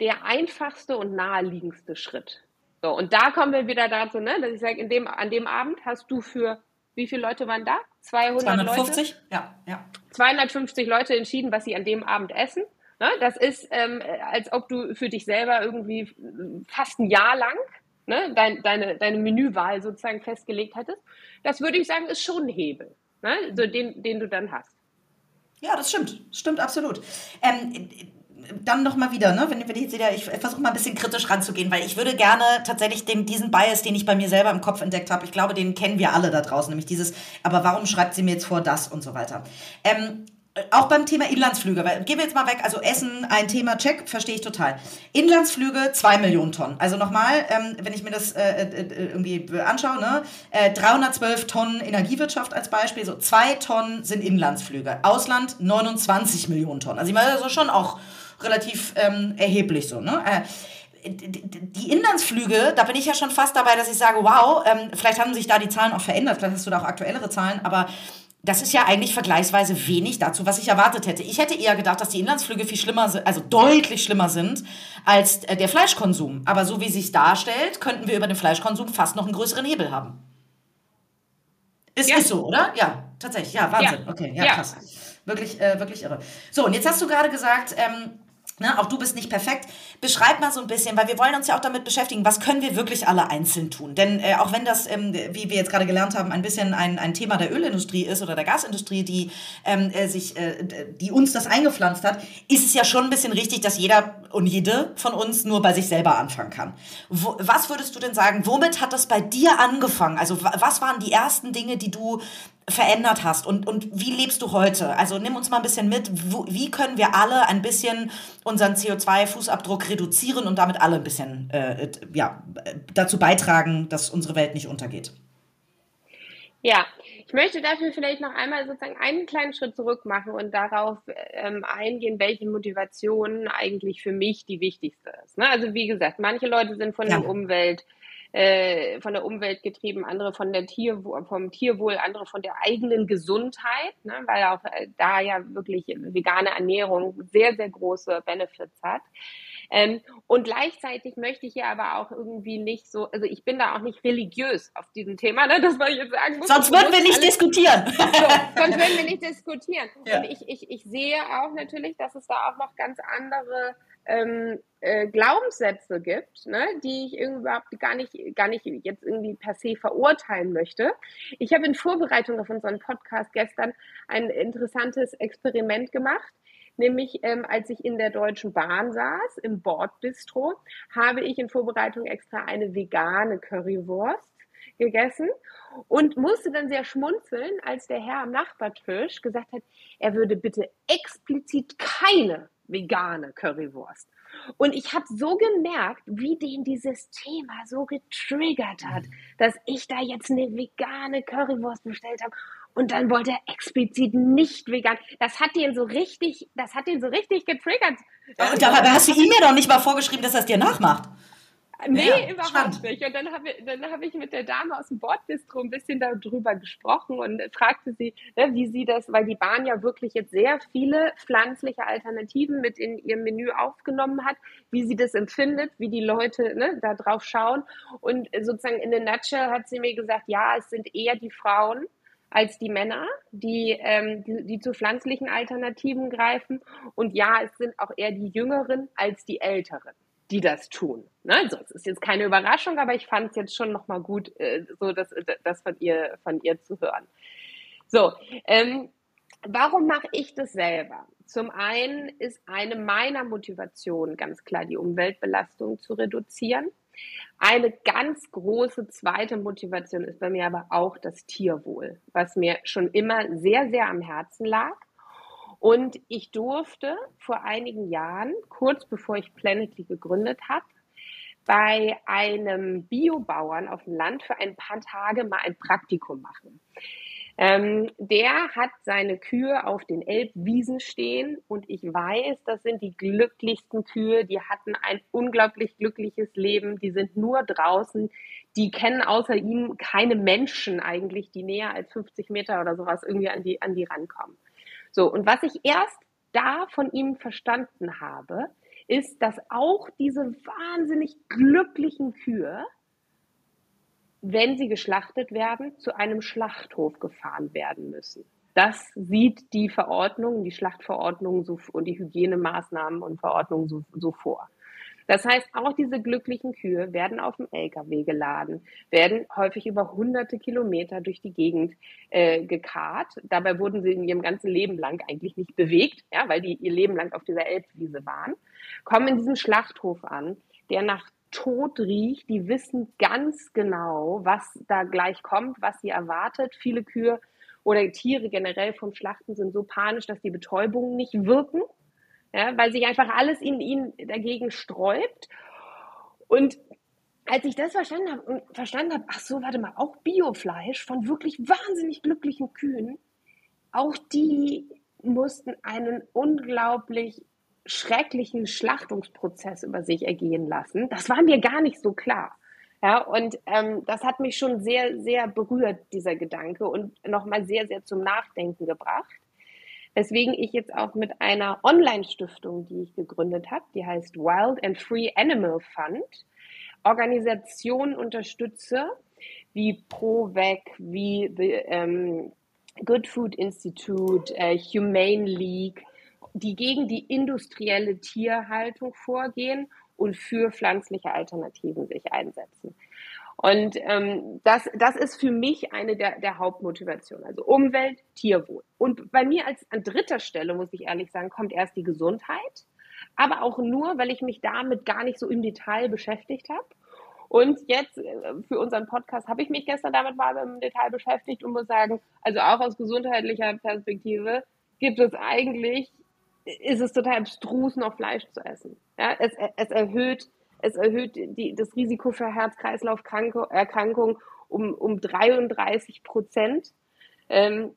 Speaker 1: der einfachste und naheliegendste Schritt. So, und da kommen wir wieder dazu, ne, dass ich sage, dem, an dem Abend hast du für, wie viele Leute waren da? 200
Speaker 4: 250?
Speaker 1: Leute?
Speaker 4: Ja, ja.
Speaker 1: 250 Leute entschieden, was sie an dem Abend essen. Ne? Das ist, ähm, als ob du für dich selber irgendwie fast ein Jahr lang ne, dein, deine, deine Menüwahl sozusagen festgelegt hättest. Das würde ich sagen, ist schon ein Hebel, ne? so den, den du dann hast.
Speaker 4: Ja, das stimmt. Stimmt absolut. Ähm, dann noch mal wieder, ne? wenn, wenn ich jetzt wieder, ich versuche mal ein bisschen kritisch ranzugehen, weil ich würde gerne tatsächlich den, diesen Bias, den ich bei mir selber im Kopf entdeckt habe, ich glaube, den kennen wir alle da draußen, nämlich dieses, aber warum schreibt sie mir jetzt vor das und so weiter. Ähm, auch beim Thema Inlandsflüge, weil, gehen wir jetzt mal weg, also Essen, ein Thema, check, verstehe ich total. Inlandsflüge, zwei Millionen Tonnen. Also nochmal, ähm, wenn ich mir das äh, äh, äh irgendwie anschaue, ne? Äh, 312 Tonnen Energiewirtschaft als Beispiel, so zwei Tonnen sind Inlandsflüge. Ausland 29 Millionen Tonnen. Also ich meine, das ist schon auch relativ ähm, erheblich so, ne? Äh, die Inlandsflüge, da bin ich ja schon fast dabei, dass ich sage, wow, ähm, vielleicht haben sich da die Zahlen auch verändert, vielleicht hast du da auch aktuellere Zahlen, aber das ist ja eigentlich vergleichsweise wenig dazu, was ich erwartet hätte. Ich hätte eher gedacht, dass die Inlandsflüge viel schlimmer sind, also deutlich schlimmer sind als äh, der Fleischkonsum. Aber so wie es sich darstellt, könnten wir über den Fleischkonsum fast noch einen größeren Hebel haben. Ist, ja. ist so, oder? Ja, tatsächlich. Ja, Wahnsinn. Ja. Okay, ja, ja, krass. Wirklich, äh, wirklich irre. So, und jetzt hast du gerade gesagt, ähm, Ne, auch du bist nicht perfekt. Beschreib mal so ein bisschen, weil wir wollen uns ja auch damit beschäftigen, was können wir wirklich alle einzeln tun? Denn äh, auch wenn das, ähm, wie wir jetzt gerade gelernt haben, ein bisschen ein, ein Thema der Ölindustrie ist oder der Gasindustrie, die ähm, äh, sich, äh, die uns das eingepflanzt hat, ist es ja schon ein bisschen richtig, dass jeder und jede von uns nur bei sich selber anfangen kann. Wo, was würdest du denn sagen? Womit hat das bei dir angefangen? Also was waren die ersten Dinge, die du verändert hast und, und wie lebst du heute? Also nimm uns mal ein bisschen mit, wo, wie können wir alle ein bisschen unseren CO2-Fußabdruck reduzieren und damit alle ein bisschen äh, ja, dazu beitragen, dass unsere Welt nicht untergeht?
Speaker 1: Ja, ich möchte dafür vielleicht noch einmal sozusagen einen kleinen Schritt zurück machen und darauf ähm, eingehen, welche Motivation eigentlich für mich die wichtigste ist. Ne? Also wie gesagt, manche Leute sind von ja. der Umwelt äh, von der Umwelt getrieben, andere von der Tier, vom Tierwohl, andere von der eigenen Gesundheit, ne, weil auch äh, da ja wirklich vegane Ernährung sehr, sehr große Benefits hat. Ähm, und gleichzeitig möchte ich ja aber auch irgendwie nicht so, also ich bin da auch nicht religiös auf diesem Thema, ne, das was ich jetzt sagen muss.
Speaker 4: Sonst würden wir nicht diskutieren.
Speaker 1: So, sonst würden wir nicht diskutieren. [laughs] Ja. Und ich, ich, ich sehe auch natürlich, dass es da auch noch ganz andere ähm, äh, Glaubenssätze gibt, ne, die ich überhaupt gar nicht, gar nicht jetzt irgendwie per se verurteilen möchte. Ich habe in Vorbereitung auf unseren Podcast gestern ein interessantes Experiment gemacht. Nämlich, ähm, als ich in der Deutschen Bahn saß, im Bordbistro, habe ich in Vorbereitung extra eine vegane Currywurst gegessen und musste dann sehr schmunzeln, als der Herr am Nachbartisch gesagt hat, er würde bitte explizit keine vegane Currywurst. Und ich habe so gemerkt, wie den dieses Thema so getriggert hat, dass ich da jetzt eine vegane Currywurst bestellt habe. Und dann wollte er explizit nicht vegan. Das hat den so richtig, das hat den so richtig getriggert.
Speaker 4: Und da hast du ihm ja doch nicht mal vorgeschrieben, dass er es dir nachmacht.
Speaker 1: Nee, ja, überhaupt spannend. nicht. Und dann habe dann hab ich mit der Dame aus dem Bordbistro ein bisschen darüber gesprochen und fragte sie, ne, wie sie das, weil die Bahn ja wirklich jetzt sehr viele pflanzliche Alternativen mit in ihr Menü aufgenommen hat, wie sie das empfindet, wie die Leute ne, da drauf schauen. Und sozusagen in der Nutshell hat sie mir gesagt, ja, es sind eher die Frauen, als die Männer, die, ähm, die, die zu pflanzlichen Alternativen greifen. Und ja, es sind auch eher die Jüngeren als die Älteren die das tun. Ne? Also es ist jetzt keine Überraschung, aber ich fand es jetzt schon nochmal gut, äh, so das, das von ihr, von ihr zu hören. So, ähm, warum mache ich das selber? Zum einen ist eine meiner Motivationen ganz klar, die Umweltbelastung zu reduzieren. Eine ganz große zweite Motivation ist bei mir aber auch das Tierwohl, was mir schon immer sehr, sehr am Herzen lag. Und ich durfte vor einigen Jahren, kurz bevor ich Planetly gegründet habe, bei einem Biobauern auf dem Land für ein paar Tage mal ein Praktikum machen. Ähm, der hat seine Kühe auf den Elbwiesen stehen und ich weiß, das sind die glücklichsten Kühe. Die hatten ein unglaublich glückliches Leben. Die sind nur draußen. Die kennen außer ihm keine Menschen eigentlich, die näher als 50 Meter oder sowas irgendwie an die, an die rankommen. So, und was ich erst da von ihm verstanden habe, ist, dass auch diese wahnsinnig glücklichen Kühe, wenn sie geschlachtet werden, zu einem Schlachthof gefahren werden müssen. Das sieht die Verordnung, die Schlachtverordnung so, und die Hygienemaßnahmen und Verordnungen so, so vor. Das heißt, auch diese glücklichen Kühe werden auf dem LKW geladen, werden häufig über hunderte Kilometer durch die Gegend äh, gekarrt. Dabei wurden sie in ihrem ganzen Leben lang eigentlich nicht bewegt, ja, weil die ihr Leben lang auf dieser Elbwiese waren, kommen in diesen Schlachthof an, der nach Tod riecht. Die wissen ganz genau, was da gleich kommt, was sie erwartet. Viele Kühe oder Tiere generell vom Schlachten sind so panisch, dass die Betäubungen nicht wirken ja, weil sich einfach alles in ihnen dagegen sträubt. Und als ich das verstanden habe verstanden habe, ach so, warte mal, auch Biofleisch von wirklich wahnsinnig glücklichen Kühen, auch die mussten einen unglaublich schrecklichen Schlachtungsprozess über sich ergehen lassen. Das war mir gar nicht so klar. Ja, und ähm, das hat mich schon sehr, sehr berührt, dieser Gedanke, und nochmal sehr, sehr zum Nachdenken gebracht. Weswegen ich jetzt auch mit einer Online-Stiftung, die ich gegründet habe, die heißt Wild and Free Animal Fund, Organisationen unterstütze, wie ProVec, wie the, ähm, Good Food Institute, äh, Humane League, die gegen die industrielle Tierhaltung vorgehen und für pflanzliche Alternativen sich einsetzen. Und ähm, das, das ist für mich eine der, der Hauptmotivationen. Also Umwelt, Tierwohl. Und bei mir als an dritter Stelle, muss ich ehrlich sagen, kommt erst die Gesundheit. Aber auch nur, weil ich mich damit gar nicht so im Detail beschäftigt habe. Und jetzt äh, für unseren Podcast habe ich mich gestern damit mal im Detail beschäftigt und muss sagen, also auch aus gesundheitlicher Perspektive gibt es eigentlich, ist es total abstrus, noch Fleisch zu essen. Ja, es, es erhöht es erhöht die, das Risiko für Herz-Kreislauf-Erkrankungen um, um 33 Prozent. Ähm,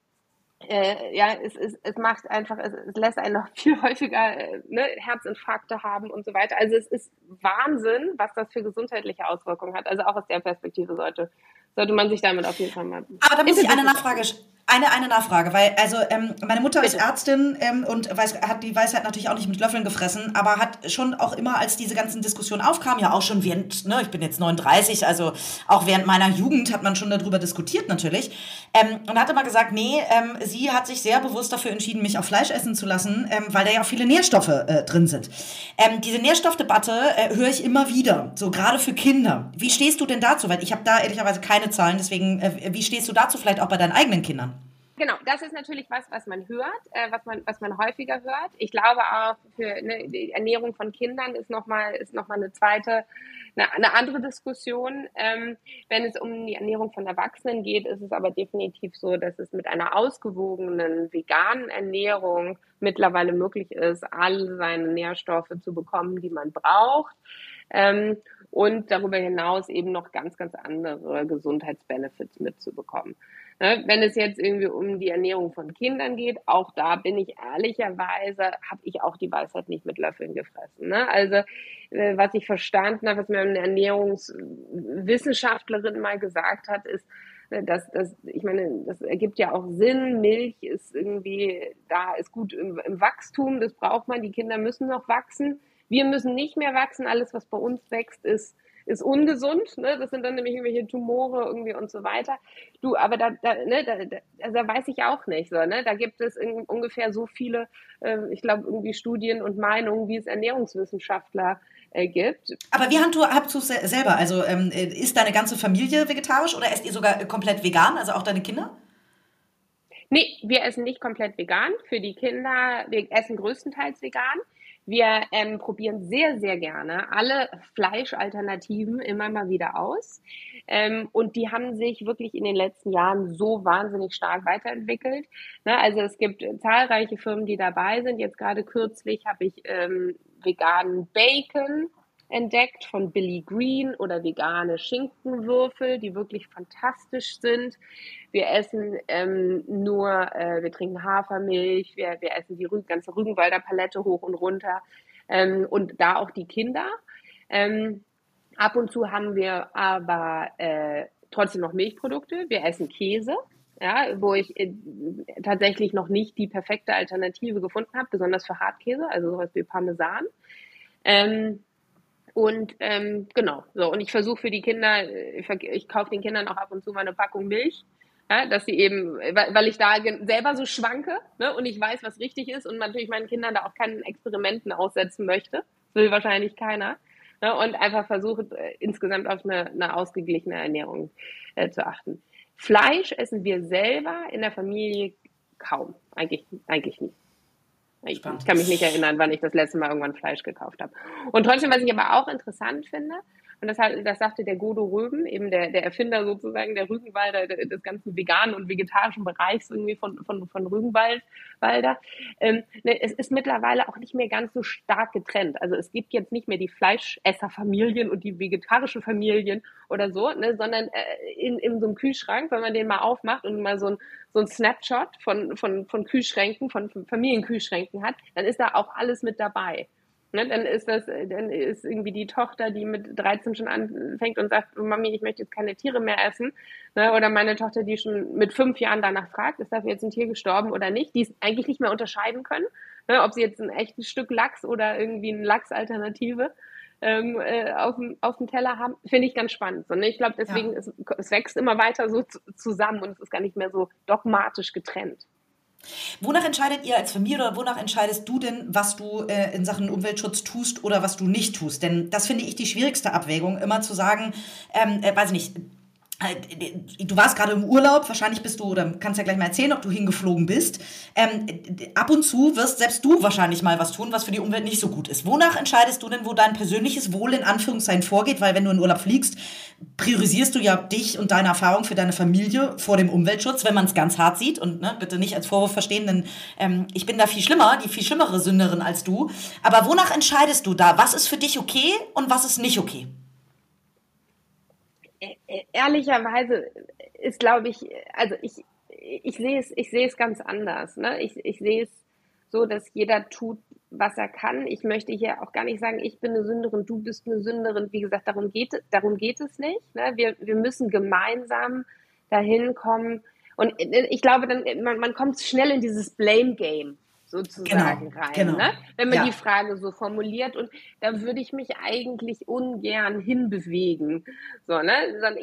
Speaker 1: äh, ja, es, es, es macht einfach, es, es lässt einen noch [laughs] viel häufiger äh, ne, Herzinfarkte haben und so weiter. Also es ist Wahnsinn, was das für gesundheitliche Auswirkungen hat. Also auch aus der Perspektive sollte, sollte man sich damit auf jeden Fall mal.
Speaker 4: Aber da muss ich eine Nachfrage eine, eine Nachfrage, weil also ähm, meine Mutter Bitte. ist Ärztin ähm, und weiß, hat die Weisheit natürlich auch nicht mit Löffeln gefressen, aber hat schon auch immer, als diese ganzen Diskussionen aufkamen, ja auch schon während, ne, ich bin jetzt 39, also auch während meiner Jugend hat man schon darüber diskutiert natürlich. Ähm, und hat immer gesagt, nee, ähm, sie hat sich sehr bewusst dafür entschieden, mich auf Fleisch essen zu lassen, ähm, weil da ja auch viele Nährstoffe äh, drin sind. Ähm, diese Nährstoffdebatte äh, höre ich immer wieder, so gerade für Kinder. Wie stehst du denn dazu? Weil ich habe da ehrlicherweise keine Zahlen, deswegen, äh, wie stehst du dazu vielleicht auch bei deinen eigenen Kindern?
Speaker 1: Genau, das ist natürlich was, was man hört, äh, was man, was man häufiger hört. Ich glaube auch für ne, die Ernährung von Kindern ist nochmal ist noch eine zweite, eine, eine andere Diskussion. Ähm, wenn es um die Ernährung von Erwachsenen geht, ist es aber definitiv so, dass es mit einer ausgewogenen veganen Ernährung mittlerweile möglich ist, all seine Nährstoffe zu bekommen, die man braucht. Ähm, und darüber hinaus eben noch ganz, ganz andere Gesundheitsbenefits mitzubekommen. Ne, wenn es jetzt irgendwie um die Ernährung von Kindern geht, auch da bin ich ehrlicherweise, habe ich auch die Weisheit nicht mit Löffeln gefressen. Ne? Also äh, was ich verstanden habe, was mir eine Ernährungswissenschaftlerin mal gesagt hat, ist, äh, dass das, ich meine, das ergibt ja auch Sinn. Milch ist irgendwie da, ist gut im, im Wachstum, das braucht man. Die Kinder müssen noch wachsen. Wir müssen nicht mehr wachsen. Alles, was bei uns wächst, ist ist ungesund, ne? Das sind dann nämlich irgendwelche Tumore irgendwie und so weiter. Du, aber da, da, ne, da, da, also da weiß ich auch nicht so, ne? Da gibt es in, ungefähr so viele, äh, ich glaube, irgendwie Studien und Meinungen, wie es Ernährungswissenschaftler äh, gibt.
Speaker 4: Aber wie habt du es selber? Also ähm, ist deine ganze Familie vegetarisch oder esst ihr sogar komplett vegan, also auch deine Kinder?
Speaker 1: Nee, wir essen nicht komplett vegan. Für die Kinder, wir essen größtenteils vegan. Wir ähm, probieren sehr, sehr gerne alle Fleischalternativen immer mal wieder aus. Ähm, und die haben sich wirklich in den letzten Jahren so wahnsinnig stark weiterentwickelt. Ne, also es gibt zahlreiche Firmen, die dabei sind. Jetzt gerade kürzlich habe ich ähm, veganen Bacon entdeckt von Billy Green oder vegane Schinkenwürfel, die wirklich fantastisch sind. Wir essen ähm, nur, äh, wir trinken Hafermilch, wir, wir essen die Rü ganze Rügenwalder Palette hoch und runter ähm, und da auch die Kinder. Ähm, ab und zu haben wir aber äh, trotzdem noch Milchprodukte. Wir essen Käse. Ja, wo ich äh, tatsächlich noch nicht die perfekte Alternative gefunden habe, besonders für Hartkäse, also sowas wie Parmesan. Ähm, und ähm, genau, so. Und ich versuche für die Kinder, ich, ich kaufe den Kindern auch ab und zu mal eine Packung Milch. Ja, dass sie eben, weil ich da selber so schwanke ne, und ich weiß, was richtig ist und natürlich meinen Kindern da auch keinen Experimenten aussetzen möchte. Will wahrscheinlich keiner. Ne, und einfach versuche äh, insgesamt auf eine, eine ausgeglichene Ernährung äh, zu achten. Fleisch essen wir selber in der Familie kaum. Eigentlich, eigentlich nicht. Ich, ich, kann mich nicht erinnern, wann ich das letzte Mal irgendwann Fleisch gekauft habe. Und trotzdem, was ich aber auch interessant finde, und das, das sagte der Godo Röben, eben der, der Erfinder sozusagen der Rügenwalder, des ganzen veganen und vegetarischen Bereichs irgendwie von, von, von Rügenwalder. Ähm, ne, es ist mittlerweile auch nicht mehr ganz so stark getrennt. Also es gibt jetzt nicht mehr die Fleischesserfamilien und die vegetarischen Familien oder so, ne, sondern äh, in, in so einem Kühlschrank, wenn man den mal aufmacht und mal so ein, so ein Snapshot von, von, von Kühlschränken, von Familienkühlschränken hat, dann ist da auch alles mit dabei. Ne, dann ist das, dann ist irgendwie die Tochter, die mit 13 schon anfängt und sagt, Mami, ich möchte jetzt keine Tiere mehr essen. Ne, oder meine Tochter, die schon mit fünf Jahren danach fragt, ist dafür jetzt ein Tier gestorben oder nicht, die es eigentlich nicht mehr unterscheiden können, ne, ob sie jetzt ein echtes Stück Lachs oder irgendwie eine Lachsalternative ähm, äh, auf, dem, auf dem Teller haben, finde ich ganz spannend. Und ich glaube, deswegen, ja. es, es wächst immer weiter so zusammen und es ist gar nicht mehr so dogmatisch getrennt.
Speaker 4: Wonach entscheidet ihr als Familie oder wonach entscheidest du denn, was du äh, in Sachen Umweltschutz tust oder was du nicht tust? Denn das finde ich die schwierigste Abwägung, immer zu sagen, ähm, äh, weiß ich nicht, du warst gerade im Urlaub, wahrscheinlich bist du, oder kannst ja gleich mal erzählen, ob du hingeflogen bist. Ähm, ab und zu wirst selbst du wahrscheinlich mal was tun, was für die Umwelt nicht so gut ist. Wonach entscheidest du denn, wo dein persönliches Wohl in Anführungszeichen vorgeht? Weil wenn du in Urlaub fliegst, priorisierst du ja dich und deine Erfahrung für deine Familie vor dem Umweltschutz, wenn man es ganz hart sieht. Und ne, bitte nicht als Vorwurf verstehen, denn ähm, ich bin da viel schlimmer, die viel schlimmere Sünderin als du. Aber wonach entscheidest du da? Was ist für dich okay und was ist nicht okay?
Speaker 1: Ehrlicherweise ist, glaube ich, also ich, ich sehe es, ich sehe es ganz anders. Ne? Ich, ich sehe es so, dass jeder tut, was er kann. Ich möchte hier auch gar nicht sagen, ich bin eine Sünderin, du bist eine Sünderin. Wie gesagt, darum geht, darum geht es nicht. Ne? Wir, wir müssen gemeinsam dahin kommen. Und ich glaube, dann, man, man kommt schnell in dieses Blame Game sozusagen genau, rein, genau. Ne? wenn man ja. die Frage so formuliert. Und da würde ich mich eigentlich ungern hinbewegen. So, ne?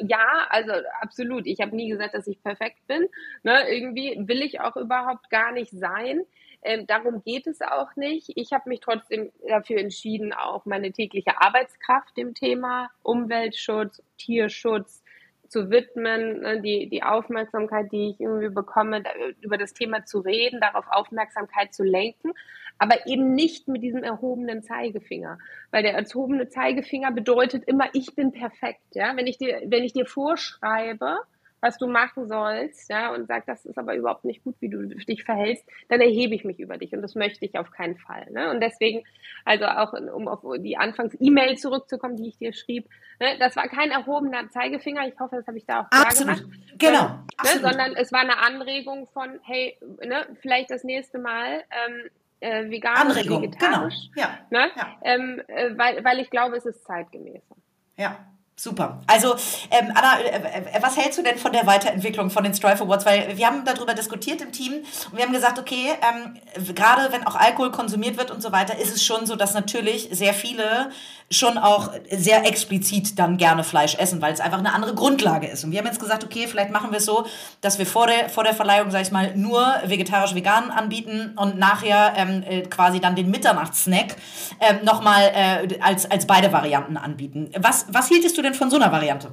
Speaker 1: Ja, also absolut. Ich habe nie gesagt, dass ich perfekt bin. Ne? Irgendwie will ich auch überhaupt gar nicht sein. Ähm, darum geht es auch nicht. Ich habe mich trotzdem dafür entschieden, auch meine tägliche Arbeitskraft dem Thema Umweltschutz, Tierschutz, zu widmen, ne, die, die Aufmerksamkeit, die ich irgendwie bekomme, über das Thema zu reden, darauf Aufmerksamkeit zu lenken, aber eben nicht mit diesem erhobenen Zeigefinger. Weil der erhobene Zeigefinger bedeutet immer, ich bin perfekt. Ja? Wenn ich dir, wenn ich dir vorschreibe, was du machen sollst, ja, und sag, das ist aber überhaupt nicht gut, wie du dich verhältst, dann erhebe ich mich über dich und das möchte ich auf keinen Fall. Ne? Und deswegen, also auch um auf die Anfangs-E-Mail zurückzukommen, die ich dir schrieb, ne, das war kein erhobener Zeigefinger, ich hoffe, das habe ich da auch klar
Speaker 4: absolut.
Speaker 1: gemacht.
Speaker 4: Genau,
Speaker 1: ne, absolut. sondern es war eine Anregung von, hey, ne, vielleicht das nächste Mal ähm, äh, vegan
Speaker 4: Anregung,
Speaker 1: vegetarisch,
Speaker 4: genau. ja,
Speaker 1: ne? Ja. Ähm, äh, weil, weil ich glaube, es ist zeitgemäßer.
Speaker 4: Ja, Super. Also, ähm, Anna, äh, äh, was hältst du denn von der Weiterentwicklung von den Strife Awards? Weil wir haben darüber diskutiert im Team und wir haben gesagt, okay, ähm, gerade wenn auch Alkohol konsumiert wird und so weiter, ist es schon so, dass natürlich sehr viele schon auch sehr explizit dann gerne Fleisch essen, weil es einfach eine andere Grundlage ist. Und wir haben jetzt gesagt, okay, vielleicht machen wir es so, dass wir vor der, vor der Verleihung, sag ich mal, nur vegetarisch-vegan anbieten und nachher ähm, äh, quasi dann den Mitternachtssnack ähm, nochmal äh, als, als beide Varianten anbieten. Was, was hieltest du denn von so einer Variante?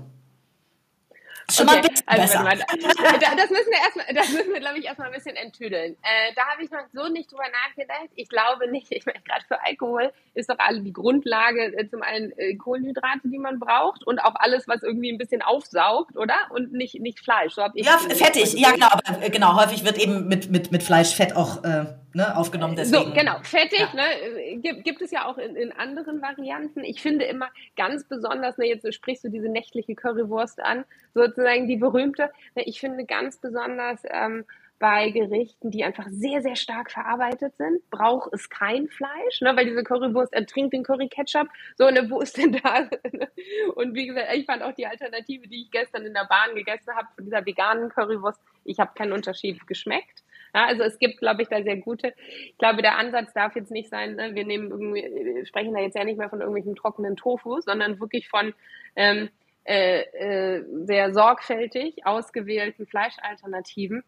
Speaker 1: Schon okay. mal ein bisschen also. Man, das müssen wir erstmal, das müssen wir, glaube ich, erstmal ein bisschen enttüdeln. Äh, da habe ich noch so nicht drüber nachgedacht. Ich glaube nicht, ich meine, gerade für Alkohol ist doch alle die Grundlage äh, zum einen äh, Kohlenhydrate, die man braucht und auch alles, was irgendwie ein bisschen aufsaugt, oder? Und nicht, nicht Fleisch. So
Speaker 4: ja, fettig, ja genau, aber äh, genau, häufig wird eben mit, mit, mit Fleisch Fett auch äh, ne, aufgenommen. Deswegen.
Speaker 1: So, genau, fettig, ja. ne, gibt, gibt es ja auch in, in anderen Varianten. Ich finde immer ganz besonders, ne, jetzt sprichst du diese nächtliche Currywurst an, sozusagen die berühmte. Ne, ich finde ganz besonders ähm, bei Gerichten, die einfach sehr, sehr stark verarbeitet sind, braucht es kein Fleisch, ne, weil diese Currywurst ertrinkt den Curry-Ketchup. So, ne, wo ist denn da? [laughs] Und wie gesagt, ich fand auch die Alternative, die ich gestern in der Bahn gegessen habe, von dieser veganen Currywurst, ich habe keinen Unterschied geschmeckt. Ja, also es gibt, glaube ich, da sehr gute. Ich glaube, der Ansatz darf jetzt nicht sein, ne, wir nehmen irgendwie, sprechen da jetzt ja nicht mehr von irgendwelchen trockenen Tofu, sondern wirklich von ähm, äh, äh, sehr sorgfältig ausgewählten Fleischalternativen.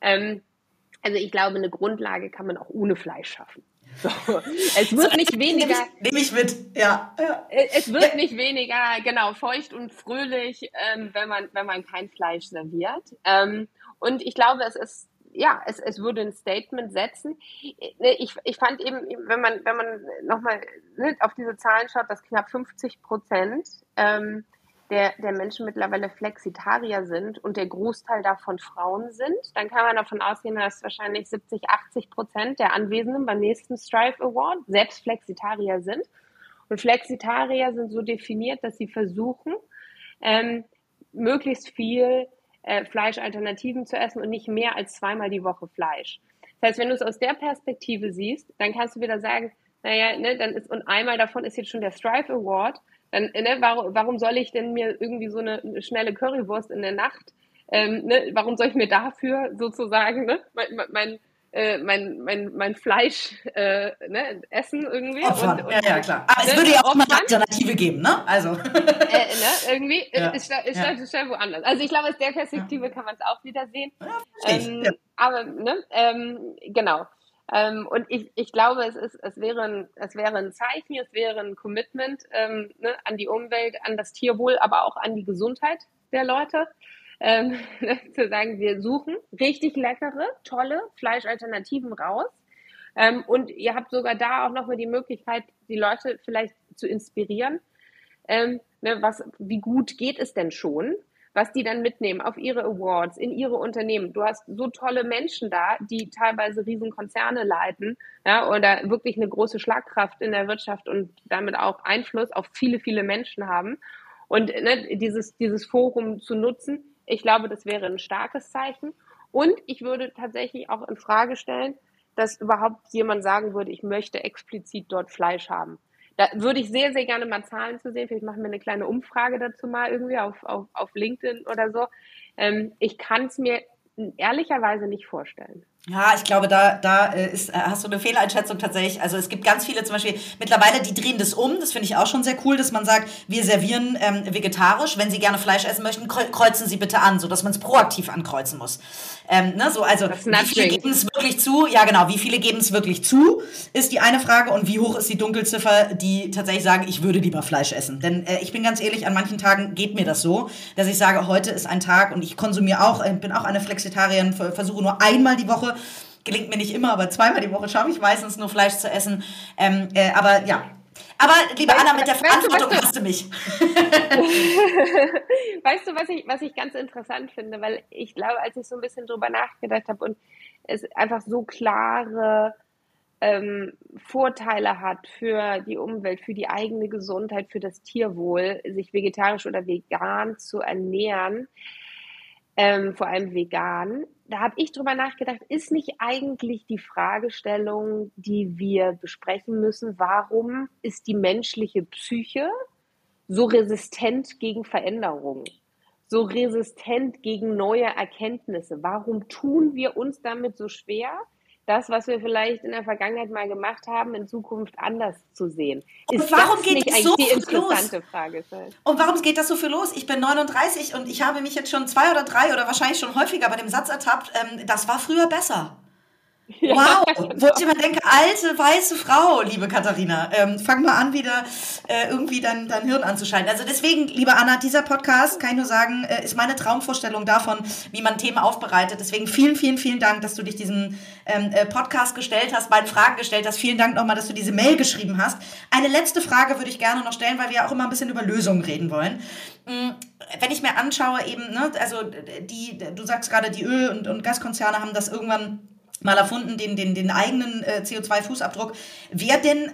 Speaker 1: Ähm, also ich glaube, eine Grundlage kann man auch ohne Fleisch schaffen. So. Es wird [laughs] nicht weniger.
Speaker 4: Nehme ich, mit, ja. ja.
Speaker 1: Es wird nicht weniger, genau, feucht und fröhlich, ähm, wenn, man, wenn man kein Fleisch serviert. Ähm, und ich glaube, es ist ja, es, es würde ein Statement setzen. Ich, ich fand eben, wenn man, wenn man nochmal ne, auf diese Zahlen schaut, dass knapp 50 Prozent ähm, der, der Menschen mittlerweile Flexitarier sind und der Großteil davon Frauen sind, dann kann man davon ausgehen, dass wahrscheinlich 70, 80 Prozent der Anwesenden beim nächsten Strive Award selbst Flexitarier sind. Und Flexitarier sind so definiert, dass sie versuchen, ähm, möglichst viel äh, Fleischalternativen zu essen und nicht mehr als zweimal die Woche Fleisch. Das heißt, wenn du es aus der Perspektive siehst, dann kannst du wieder sagen, naja, ne, dann ist, und einmal davon ist jetzt schon der Strive Award, dann, ne, warum, warum soll ich denn mir irgendwie so eine, eine schnelle Currywurst in der Nacht, ähm, ne, warum soll ich mir dafür sozusagen ne, mein, mein äh, mein, mein, mein Fleisch äh, ne, essen irgendwie.
Speaker 4: Opfern. Und, und, ja, ja, klar. Aber es würde ja auch mal eine Alternative geben, ne? Also. Äh,
Speaker 1: ne, irgendwie [laughs] ja. ist, ist, ja. schnell woanders. Also ich glaube, aus der Perspektive ja. kann man es auch wieder sehen. Ähm. Aber, ne, ähm, genau. Ähm, und ich, ich glaube, es, ist, es, wäre ein, es wäre ein Zeichen, es wäre ein Commitment ähm, ne, an die Umwelt, an das Tierwohl, aber auch an die Gesundheit der Leute ähm, [laughs] zu sagen, wir suchen richtig leckere, tolle Fleischalternativen raus. Ähm, und ihr habt sogar da auch nochmal die Möglichkeit, die Leute vielleicht zu inspirieren. Ähm, ne, was, wie gut geht es denn schon? was die dann mitnehmen auf ihre Awards, in ihre Unternehmen. Du hast so tolle Menschen da, die teilweise Riesenkonzerne leiten, ja, oder wirklich eine große Schlagkraft in der Wirtschaft und damit auch Einfluss auf viele, viele Menschen haben. Und ne, dieses, dieses Forum zu nutzen, ich glaube, das wäre ein starkes Zeichen. Und ich würde tatsächlich auch in Frage stellen, dass überhaupt jemand sagen würde, ich möchte explizit dort Fleisch haben. Da würde ich sehr, sehr gerne mal Zahlen zu sehen. Vielleicht machen wir eine kleine Umfrage dazu mal irgendwie auf, auf, auf LinkedIn oder so. Ähm, ich kann es mir ehrlicherweise nicht vorstellen.
Speaker 4: Ja, ich glaube, da, da äh, ist, äh, hast du eine Fehleinschätzung tatsächlich. Also es gibt ganz viele zum Beispiel, mittlerweile, die drehen das um. Das finde ich auch schon sehr cool, dass man sagt, wir servieren ähm, vegetarisch. Wenn Sie gerne Fleisch essen möchten, kreuzen Sie bitte an, sodass man es proaktiv ankreuzen muss. Ähm, ne, so, also wie viele geben es wirklich zu? Ja, genau, wie viele geben es wirklich zu, ist die eine Frage. Und wie hoch ist die Dunkelziffer, die tatsächlich sagen, ich würde lieber Fleisch essen? Denn äh, ich bin ganz ehrlich, an manchen Tagen geht mir das so, dass ich sage, heute ist ein Tag und ich konsumiere auch, äh, bin auch eine Flexitarierin, versuche nur einmal die Woche Gelingt mir nicht immer, aber zweimal die Woche schaffe ich meistens nur Fleisch zu essen. Ähm, äh, aber ja. Aber liebe Anna, mit der Verantwortung weißt du, hast du mich. [laughs] [laughs]
Speaker 1: weißt du, was ich, was ich ganz interessant finde? Weil ich glaube, als ich so ein bisschen drüber nachgedacht habe und es einfach so klare ähm, Vorteile hat für die Umwelt, für die eigene Gesundheit, für das Tierwohl, sich vegetarisch oder vegan zu ernähren, ähm, vor allem vegan, da habe ich drüber nachgedacht, ist nicht eigentlich die Fragestellung, die wir besprechen müssen, warum ist die menschliche Psyche so resistent gegen Veränderungen, so resistent gegen neue Erkenntnisse? Warum tun wir uns damit so schwer? Das, was wir vielleicht in der Vergangenheit mal gemacht haben, in Zukunft anders zu sehen.
Speaker 4: Ist und warum das geht nicht das so die interessante los? Frage? Und warum geht das so viel los? Ich bin 39 und ich habe mich jetzt schon zwei oder drei oder wahrscheinlich schon häufiger bei dem Satz ertappt, ähm, das war früher besser. Wow, [laughs] wo ich immer denke, alte weiße Frau, liebe Katharina, ähm, fang mal an, wieder äh, irgendwie dein, dein Hirn anzuschalten. Also deswegen, liebe Anna, dieser Podcast, kann ich nur sagen, äh, ist meine Traumvorstellung davon, wie man Themen aufbereitet. Deswegen vielen, vielen, vielen Dank, dass du dich diesem ähm, äh, Podcast gestellt hast, beiden Fragen gestellt hast. Vielen Dank nochmal, dass du diese Mail geschrieben hast. Eine letzte Frage würde ich gerne noch stellen, weil wir ja auch immer ein bisschen über Lösungen reden wollen. Mhm wenn ich mir anschaue, eben, ne, also die, du sagst gerade, die Öl- und, und Gaskonzerne haben das irgendwann mal erfunden, den, den, den eigenen äh, CO2-Fußabdruck. Wer denn,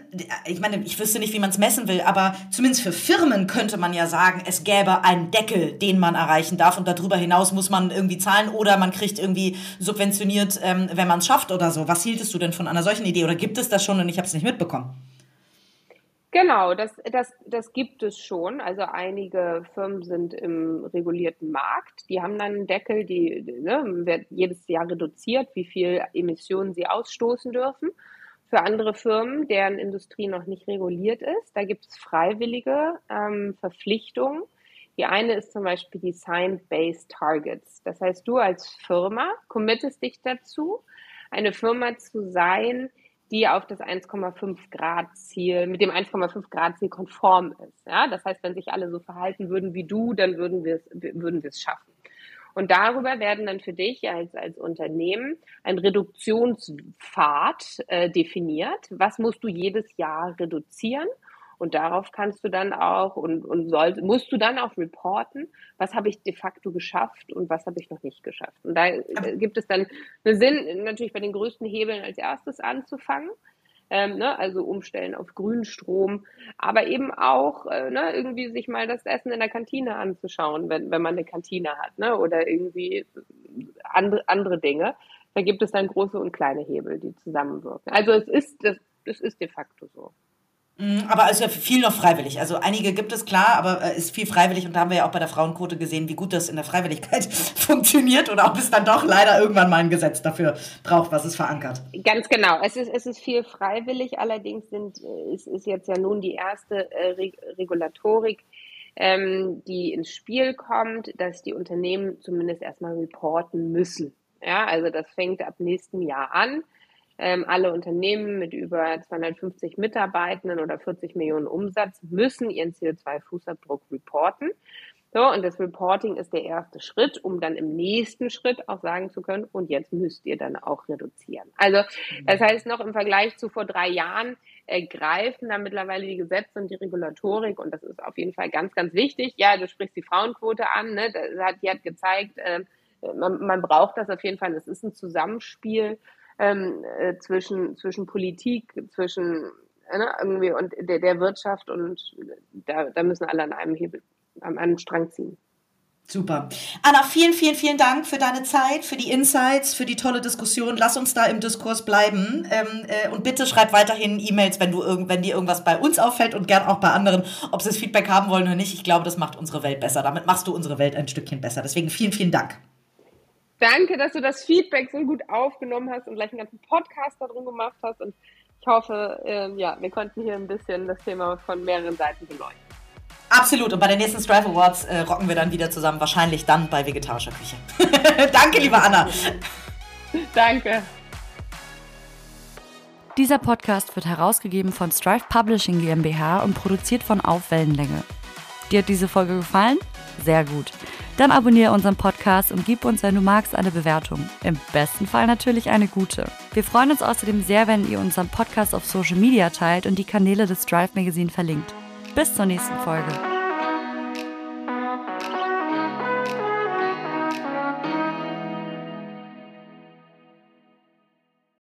Speaker 4: ich meine, ich wüsste nicht, wie man es messen will, aber zumindest für Firmen könnte man ja sagen, es gäbe einen Deckel, den man erreichen darf und darüber hinaus muss man irgendwie zahlen oder man kriegt irgendwie subventioniert, ähm, wenn man es schafft oder so. Was hieltest du denn von einer solchen Idee oder gibt es das schon und ich habe es nicht mitbekommen?
Speaker 1: Genau, das, das, das gibt es schon. Also einige Firmen sind im regulierten Markt. Die haben dann einen Deckel, die ne, wird jedes Jahr reduziert, wie viel Emissionen sie ausstoßen dürfen. Für andere Firmen, deren Industrie noch nicht reguliert ist, da gibt es freiwillige ähm, Verpflichtungen, Die eine ist zum Beispiel die Science-Based Targets. Das heißt, du als Firma committest dich dazu, eine Firma zu sein, die auf das 1,5 Grad Ziel, mit dem 1,5 Grad Ziel konform ist. Ja, das heißt, wenn sich alle so verhalten würden wie du, dann würden wir es, würden wir es schaffen. Und darüber werden dann für dich als, als Unternehmen ein Reduktionspfad äh, definiert. Was musst du jedes Jahr reduzieren? Und darauf kannst du dann auch und, und soll, musst du dann auch reporten, was habe ich de facto geschafft und was habe ich noch nicht geschafft. Und da gibt es dann einen Sinn, natürlich bei den größten Hebeln als erstes anzufangen. Ähm, ne, also umstellen auf Grünstrom, aber eben auch äh, ne, irgendwie sich mal das Essen in der Kantine anzuschauen, wenn, wenn man eine Kantine hat, ne, oder irgendwie andere, andere Dinge. Da gibt es dann große und kleine Hebel, die zusammenwirken. Also es ist, das, das ist de facto so.
Speaker 4: Mhm, aber es ist ja viel noch freiwillig. Also einige gibt es klar, aber es äh, ist viel freiwillig und da haben wir ja auch bei der Frauenquote gesehen, wie gut das in der Freiwilligkeit [laughs] funktioniert oder ob es dann doch leider irgendwann mal ein Gesetz dafür braucht, was es verankert.
Speaker 1: Ganz genau. Es ist, es ist viel freiwillig, allerdings sind, äh, ist, ist jetzt ja nun die erste äh, Regulatorik, ähm, die ins Spiel kommt, dass die Unternehmen zumindest erstmal reporten müssen. Ja, also das fängt ab nächstem Jahr an ähm, alle Unternehmen mit über 250 Mitarbeitenden oder 40 Millionen Umsatz müssen ihren CO2-Fußabdruck reporten. So, und das Reporting ist der erste Schritt, um dann im nächsten Schritt auch sagen zu können, und jetzt müsst ihr dann auch reduzieren. Also, das heißt noch im Vergleich zu vor drei Jahren äh, greifen da mittlerweile die Gesetze und die Regulatorik und das ist auf jeden Fall ganz, ganz wichtig. Ja, du sprichst die Frauenquote an, ne? das hat, die hat gezeigt, äh, man, man braucht das auf jeden Fall. Es ist ein Zusammenspiel ähm, äh, zwischen, zwischen Politik, zwischen äh, irgendwie und der, der Wirtschaft und da, da müssen alle an einem Hebel, an einem Strang ziehen.
Speaker 4: Super. Anna, vielen, vielen, vielen Dank für deine Zeit, für die Insights, für die tolle Diskussion. Lass uns da im Diskurs bleiben. Ähm, äh, und bitte schreib weiterhin E-Mails, wenn, wenn dir irgendwas bei uns auffällt und gern auch bei anderen, ob sie das Feedback haben wollen oder nicht. Ich glaube, das macht unsere Welt besser. Damit machst du unsere Welt ein Stückchen besser. Deswegen vielen, vielen Dank.
Speaker 1: Danke, dass du das Feedback so gut aufgenommen hast und gleich einen ganzen Podcast darum gemacht hast. Und ich hoffe, äh, ja, wir konnten hier ein bisschen das Thema von mehreren Seiten beleuchten.
Speaker 4: Absolut. Und bei den nächsten Strive Awards äh, rocken wir dann wieder zusammen. Wahrscheinlich dann bei vegetarischer Küche. [laughs] Danke, liebe Anna. [laughs]
Speaker 1: Danke.
Speaker 3: Dieser Podcast wird herausgegeben von Strive Publishing GmbH und produziert von Aufwellenlänge. Dir hat diese Folge gefallen? Sehr gut. Dann abonniere unseren Podcast und gib uns, wenn du magst, eine Bewertung. Im besten Fall natürlich eine gute. Wir freuen uns außerdem sehr, wenn ihr unseren Podcast auf Social Media teilt und die Kanäle des Drive Magazine verlinkt. Bis zur nächsten Folge.